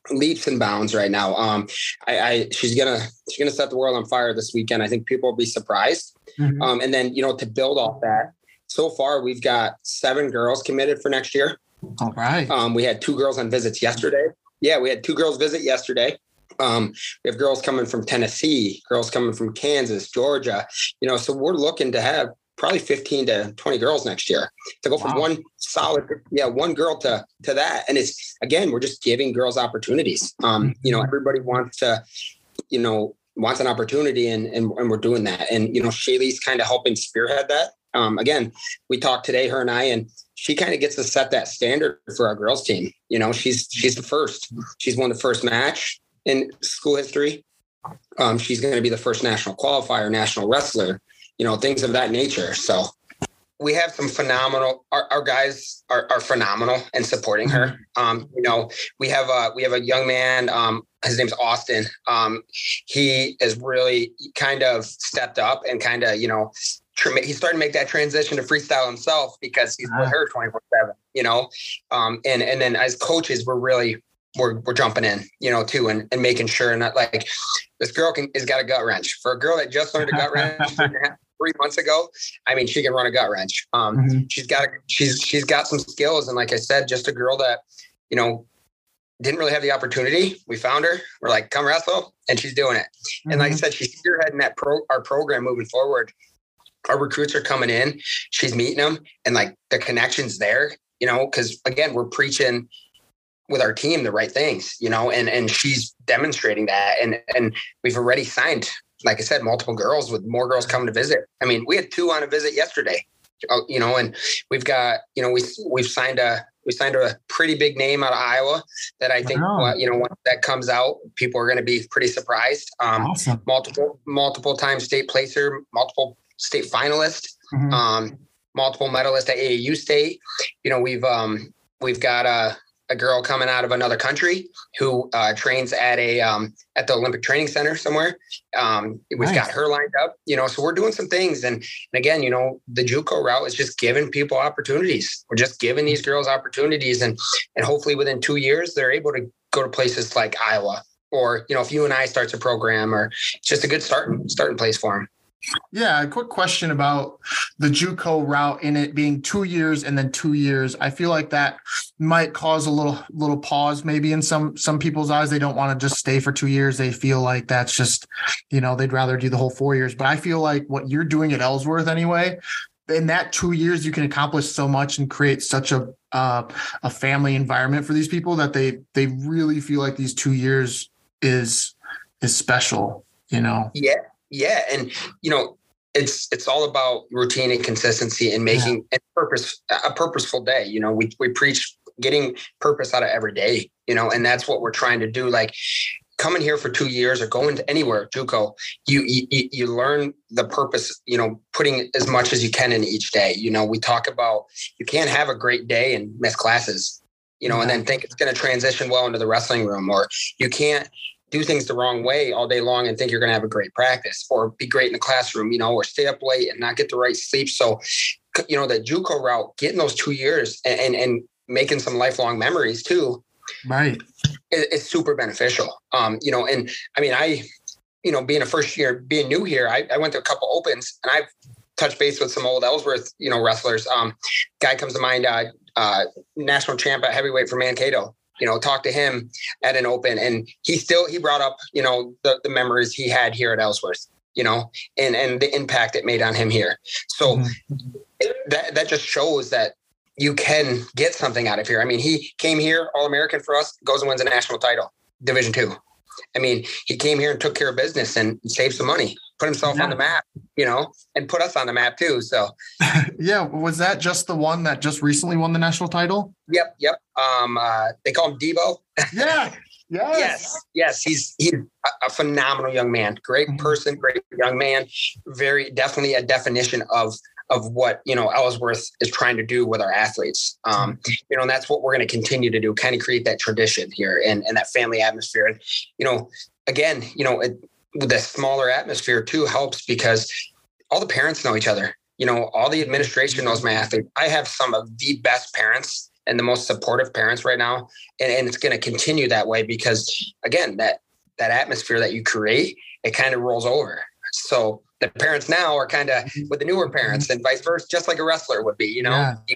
leaps and bounds right now. Um, I, I she's gonna she's gonna set the world on fire this weekend. I think people will be surprised. Mhm. Um, and then you know to build off that, so far we've got seven girls committed for next year. All right. Um, we had two girls on visits yesterday. Yeah, we had two girls visit yesterday. Um, we have girls coming from Tennessee, girls coming from Kansas, Georgia. You know, so we're looking to have probably 15 to 20 girls next year to go from Wow. one solid, yeah, one girl to to that. And it's again, we're just giving girls opportunities. Um, you know, everybody wants to, you know, wants an opportunity and and, and we're doing that. And you know, Shaylee's kind of helping spearhead that. Um, again, we talked today, her and I, and she kind of gets to set that standard for our girls team. You know, she's she's the first. She's won the first match in school history. Um, she's going to be the first national qualifier, national wrestler. You know, things of that nature. So we have some phenomenal. Our, our guys are, are phenomenal in supporting her. Um, you know, we have a we have a young man. Um, his name's Austin. Um, he has really kind of stepped up and kind of you know tr- he's starting to make that transition to freestyle himself because he's with her 24 7 you know um and and then as coaches we're really we're, we're jumping in you know too and, and making sure not like this girl can has got a gut wrench for a girl that just learned a gut wrench [laughs] three and a half- three months ago i mean she can run a gut wrench um Mhm. she's got she's she's got some skills and like i said just a girl that you know didn't really have the opportunity we found her we're like come wrestle and she's doing it and like I Mhm. said, she's spearheading that pro our program moving forward. Our recruits are coming in, she's meeting them, and like the connections there, you know, because again, we're preaching with our team the right things, you know, and and she's demonstrating that. And and we've already signed, like I said, multiple girls with more girls coming to visit. I mean, we had two on a visit yesterday. uh, You know, and we've got, you know, we we've signed a we signed a pretty big name out of Iowa that I think, Wow. uh, you know, once that comes out, people are going to be pretty surprised. Um, Awesome. multiple multiple time state placer, multiple state finalist, Mhm. um, multiple medalist at AAU state. You know, we've um, we've got a, a girl coming out of another country who uh, trains at a um, at the Olympic Training Center somewhere. Um, we've Nice. got her lined up. You know, so we're doing some things, and, and again, you know, the JUCO route is just giving people opportunities. We're just giving these girls opportunities, and and hopefully within two years they're able to go to places like Iowa. Or you know, if you and I starts a program, or it's just a good starting starting place for them. Yeah, a quick question about the JUCO route in it being two years and then two years. I feel like that might cause a little little pause maybe in some some people's eyes. They don't want to just stay for two years. They feel like that's just, you know, they'd rather do the whole four years. But I feel like what you're doing at Ellsworth anyway, in that two years you can accomplish so much and create such a uh, a family environment for these people that they they really feel like these two years is is special. You know. Yeah, yeah, and you know, it's it's all about routine and consistency and making and purpose a purposeful day. You know, we we preach getting purpose out of every day. You know, and that's what we're trying to do. Like coming here for two years or going to anywhere, JUCO, you you you learn the purpose. You know, putting as much as you can in each day. You know, we talk about you can't have a great day and miss classes. You know, and then think it's going to transition well into the wrestling room, or you can't do things the wrong way all day long and think you're going to have a great practice or be great in the classroom, you know, or stay up late and not get the right sleep. So, you know, the JUCO route, getting those two years and, and, and making some lifelong memories too, Right. is, is super beneficial. Um, you know, and I mean, I, you know, being a first year, being new here, I, I went to a couple opens and I've touched base with some old Ellsworth, you know, wrestlers. Um, guy comes to mind, uh, uh, national champ at heavyweight for Mankato. You know, talked to him at an open, and he still he brought up you know the the memories he had here at Ellsworth. You know, and and the impact it made on him here. So mm-hmm. that that just shows that you can get something out of here. I mean, he came here, All American for us, goes and wins a national title, Division two. I mean, he came here and took care of business and saved some money, put himself Yeah. on the map, you know, and put us on the map too. So, [laughs] yeah, was that just the one that just recently won the national title? yep, yep. Um, uh, they call him Debo. [laughs] Yeah. Yes. Yes, yes, he's he's a, a phenomenal young man, great Mhm. person, great young man, very definitely a definition of of what you know Ellsworth is trying to do with our athletes. Um, you know, and that's what we're going to continue to do, kind of create that tradition here and and that family atmosphere. And you know, again, you know, it, with the smaller atmosphere too helps because all the parents know each other. You know, all the administration knows my athlete. I have some of the best parents and the most supportive parents right now and, and it's going to continue that way because again that that atmosphere that you create it kind of rolls over so the parents now are kind of mm-hmm. with the newer parents mm-hmm. and vice versa just like a wrestler would be you know Yeah.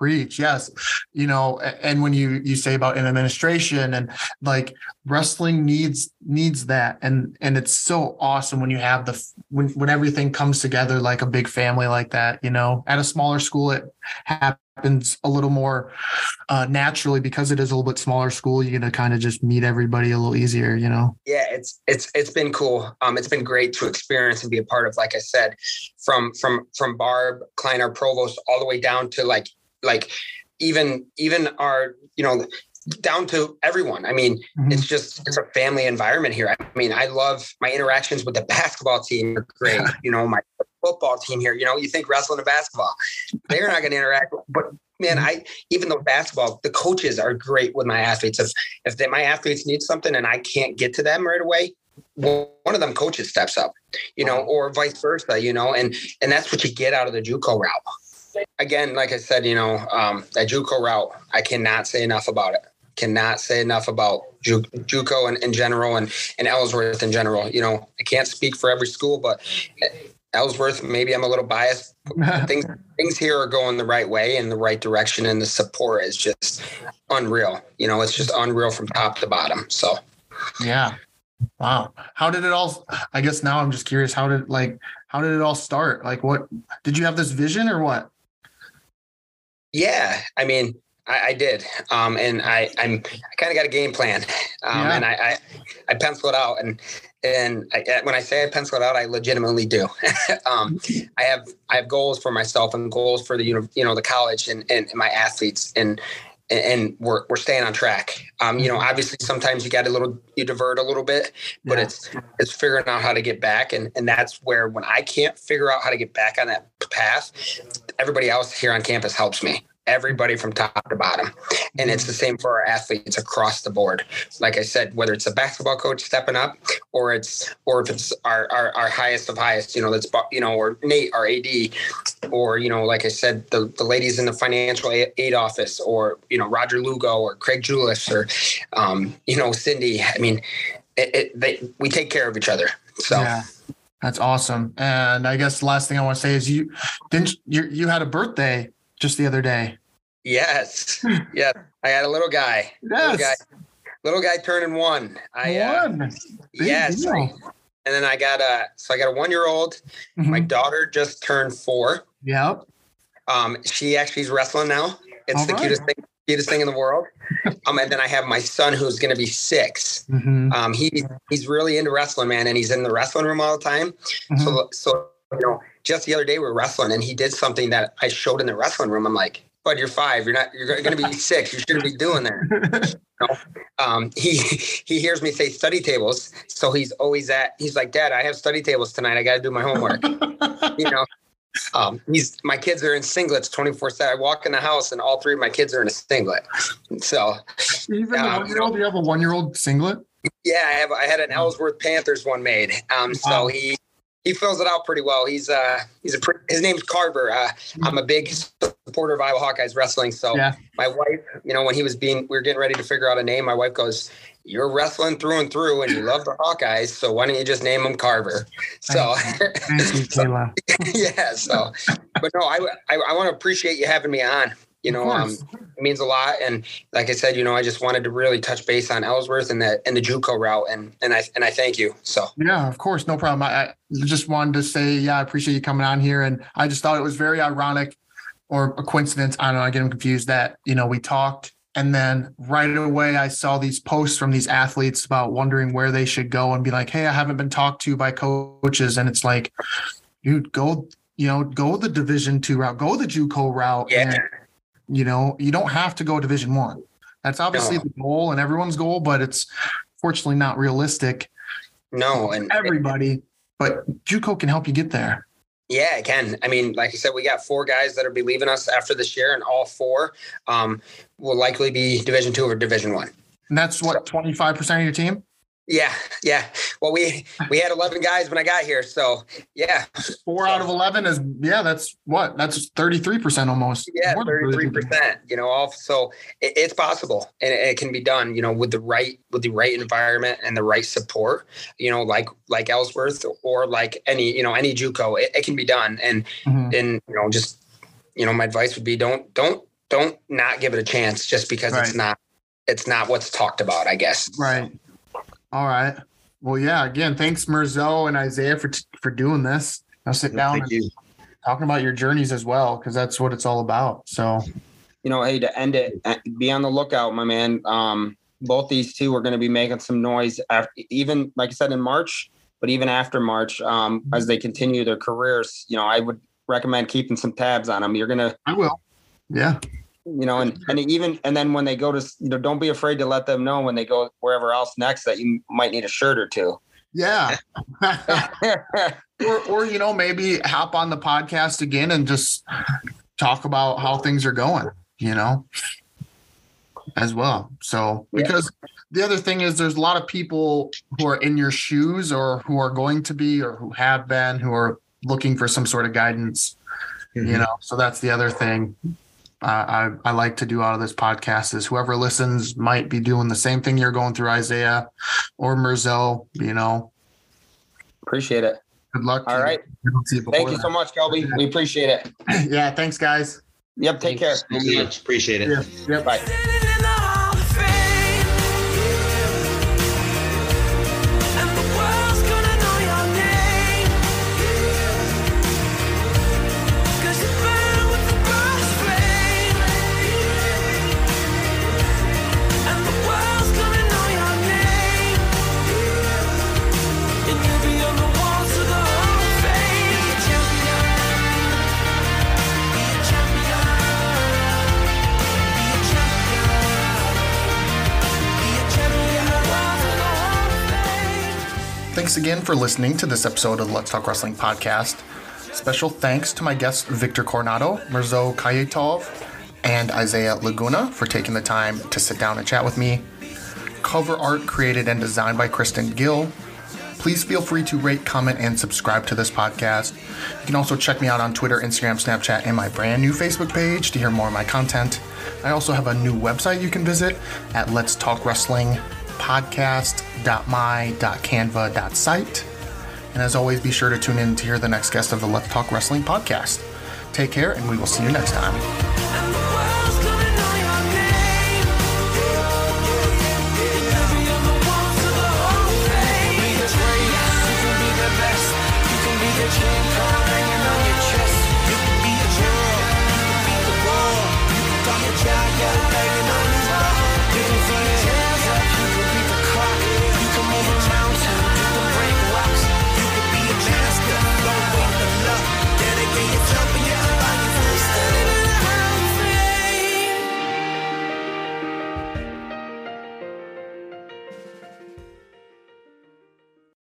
Preach, yes. You know, and when you you say about an administration and like wrestling needs needs that, and and it's so awesome when you have the when when everything comes together like a big family like that. You know, at a smaller school it happens a little more uh, naturally because it is a little bit smaller school. You get to kind of just meet everybody a little easier. You know. yeah it's it's it's been cool um it's been great to experience and be a part of like i said from from from barb klein our provost all the way down to like like even even our you know down to everyone i mean Mhm. it's just it's a family environment here. I mean, I love my interactions with the basketball team are great. You know, my football team here. You know, you think wrestling and basketball, they're not going to interact, but man, I even though basketball, the coaches are great with my athletes. If if they, my athletes need something and I can't get to them right away, one of them coaches steps up. You know, or vice versa. You know, and and that's what you get out of the JUCO route. Again, like I said, you know, um, that JUCO route, I cannot say enough about it cannot say enough about Ju- JUCO in, in general and, and Ellsworth in general. You know, I can't speak for every school, but Ellsworth, maybe I'm a little biased. [laughs] Things things here are going the right way in the right direction, and the support is just unreal. You know, it's just unreal from top to bottom. So Yeah. Wow. How did it all I guess now I'm just curious how did like how did it all start? Like what did you have this vision or what? Yeah, I mean, I, I did, um, and I I'm I kind of got a game plan, um, Yeah. and I, I I pencil it out, and and I, when I say I pencil it out, I legitimately do. [laughs] um, I have I have goals for myself and goals for the you know the college and, and my athletes and and we're we're staying on track. Um, you know, obviously sometimes you got a little you divert a little bit, but Yeah. it's it's figuring out how to get back and and that's where when I can't figure out how to get back on that path, everybody else here on campus helps me. Everybody from top to bottom. And it's the same for our athletes across the board. Like I said, whether it's a basketball coach stepping up or it's or if it's our our, our highest of highest, you know, that's you know, or Nate, our AD, or you know, like I said, the, the ladies in the financial aid office, or you know, Roger Lugo, or Craig Julius, or um, you know, Cindy. I mean, it, it, they, we take care of each other. So Yeah. That's awesome. And I guess the last thing I want to say is you didn't you you had a birthday just the other day. yes, [sighs] yes, I had a little guy, little guy, little guy turning one. I uh, One. Big yes. I- and then I got a so I got a one year old. My Mhm. daughter just turned four. Yep. Um, she actually is wrestling now. It's All the right. cutest thing, cutest thing in the world. [laughs] Um, and then I have my son who's going to be six. Mhm. Um, he he's really into wrestling, man, and he's in the wrestling room all the time. Mhm. So so you know, just the other day we were wrestling, and he did something that I showed in the wrestling room. I'm like, "Bud, you're five. You're not. You're going to be [laughs] six. You shouldn't be doing that." um, he he hears me say study tables, so he's always at. He's like, Dad, I have study tables tonight. I got to do my homework. you know, um, he's my kids are in singlets twenty four seven. I walk in the house and all three of my kids are in a singlet. So Even a one year old, you have a one year old singlet. yeah, I have I had an Ellsworth Panthers one made. Um, so Wow. he he fills it out pretty well. He's uh he's a pre- his name's Carver. Uh, I'm a big supporter of Iowa Hawkeyes wrestling. So Yeah. my wife, you know, when he was being we were getting ready to figure out a name, my wife goes, "You're wrestling through and through, and you love the Hawkeyes, so why don't you just name him Carver?" So. Thank you, Kayla. [laughs] yeah. So, but no, I I, I want to appreciate you having me on. You know, um, it means a lot. And like I said, you know, I just wanted to really touch base on Ellsworth and the and the JUCO route, and and I and I thank you. So Yeah, of course, no problem. I, I just wanted to say, yeah, I appreciate you coming on here, and I just thought it was very ironic, or a coincidence. I don't know. I get them confused that you know we talked And then right away, I saw these posts from these athletes about wondering where they should go and be like, hey, I haven't been talked to by coaches. And it's like, dude, go, you know, go the division two route, go the JUCO route. Yeah. And, you know, you don't have to go division one. That's obviously No. the goal and everyone's goal, but it's fortunately not realistic. No, and Everybody, but JUCO can help you get there. Yeah, it can. I mean, like I said, we got four guys that are believing us after this year, and all four um, will likely be Division two or Division one. And that's what, 25% of your team? Yeah, yeah. Well, we we had eleven guys when I got here, so yeah, Four out of 11 is, yeah, that's what? That's 33% almost. yeah, thirty three percent. You know, all so it, it's possible, and it, it can be done. You know, with the right with the right environment and the right support. You know, like like Ellsworth or like any you know any JUCO, it, it can be done. And Mhm. and you know, just you know, my advice would be don't don't don't not give it a chance just because Right. it's not it's not what's talked about. I guess. Right. All right. Well, yeah. Again, thanks Mirzo and Isaiah for for doing this. Now sit down Thank and you. talking about your journeys as well, because that's what it's all about. So you know, hey, to end it, uh, be on the lookout, my man. Um, both these two are going to be making some noise after, even like I said in March, but even after March, um, as they continue their careers. You know, I would recommend keeping some tabs on them. You're gonna, I will. Yeah. You know, and and even and then when they go to, you know, don't be afraid to let them know when they go wherever else next that you might need a shirt or two. Yeah. [laughs] [laughs] or or you know, maybe hop on the podcast again and just talk about how things are going, you know, as well. So Yeah. because the other thing is there's a lot of people who are in your shoes or who are going to be or who have been who are looking for some sort of guidance you Mhm. know so that's the other thing uh, I, I like to do out of this podcast is whoever listens might be doing the same thing you're going through isaiah or Mirzo you know Appreciate it. good luck to All you. right. We see it Thank you so much, Kelby. We appreciate it. yeah thanks guys Yep. Take Thank care. so much. Appreciate it. yeah, yep. Bye. Thanks again for listening to this episode of the Let's Talk Wrestling podcast. Special thanks to my guests Victor Coronado, Mirzo Khayitov, and Isaiah Laguna for taking the time to sit down and chat with me. Cover art created and designed by Kristen Gill. Please feel free to rate, comment, and subscribe to this podcast. You can also check me out on Twitter, Instagram, Snapchat, and my brand new Facebook page to hear more of my content. I also have a new website you can visit at Let's Talk Wrestling podcast.my.canva.site. And as always, be sure to tune in to hear the next guest of the Let's Talk Wrestling podcast. Take care, and we will see you next time.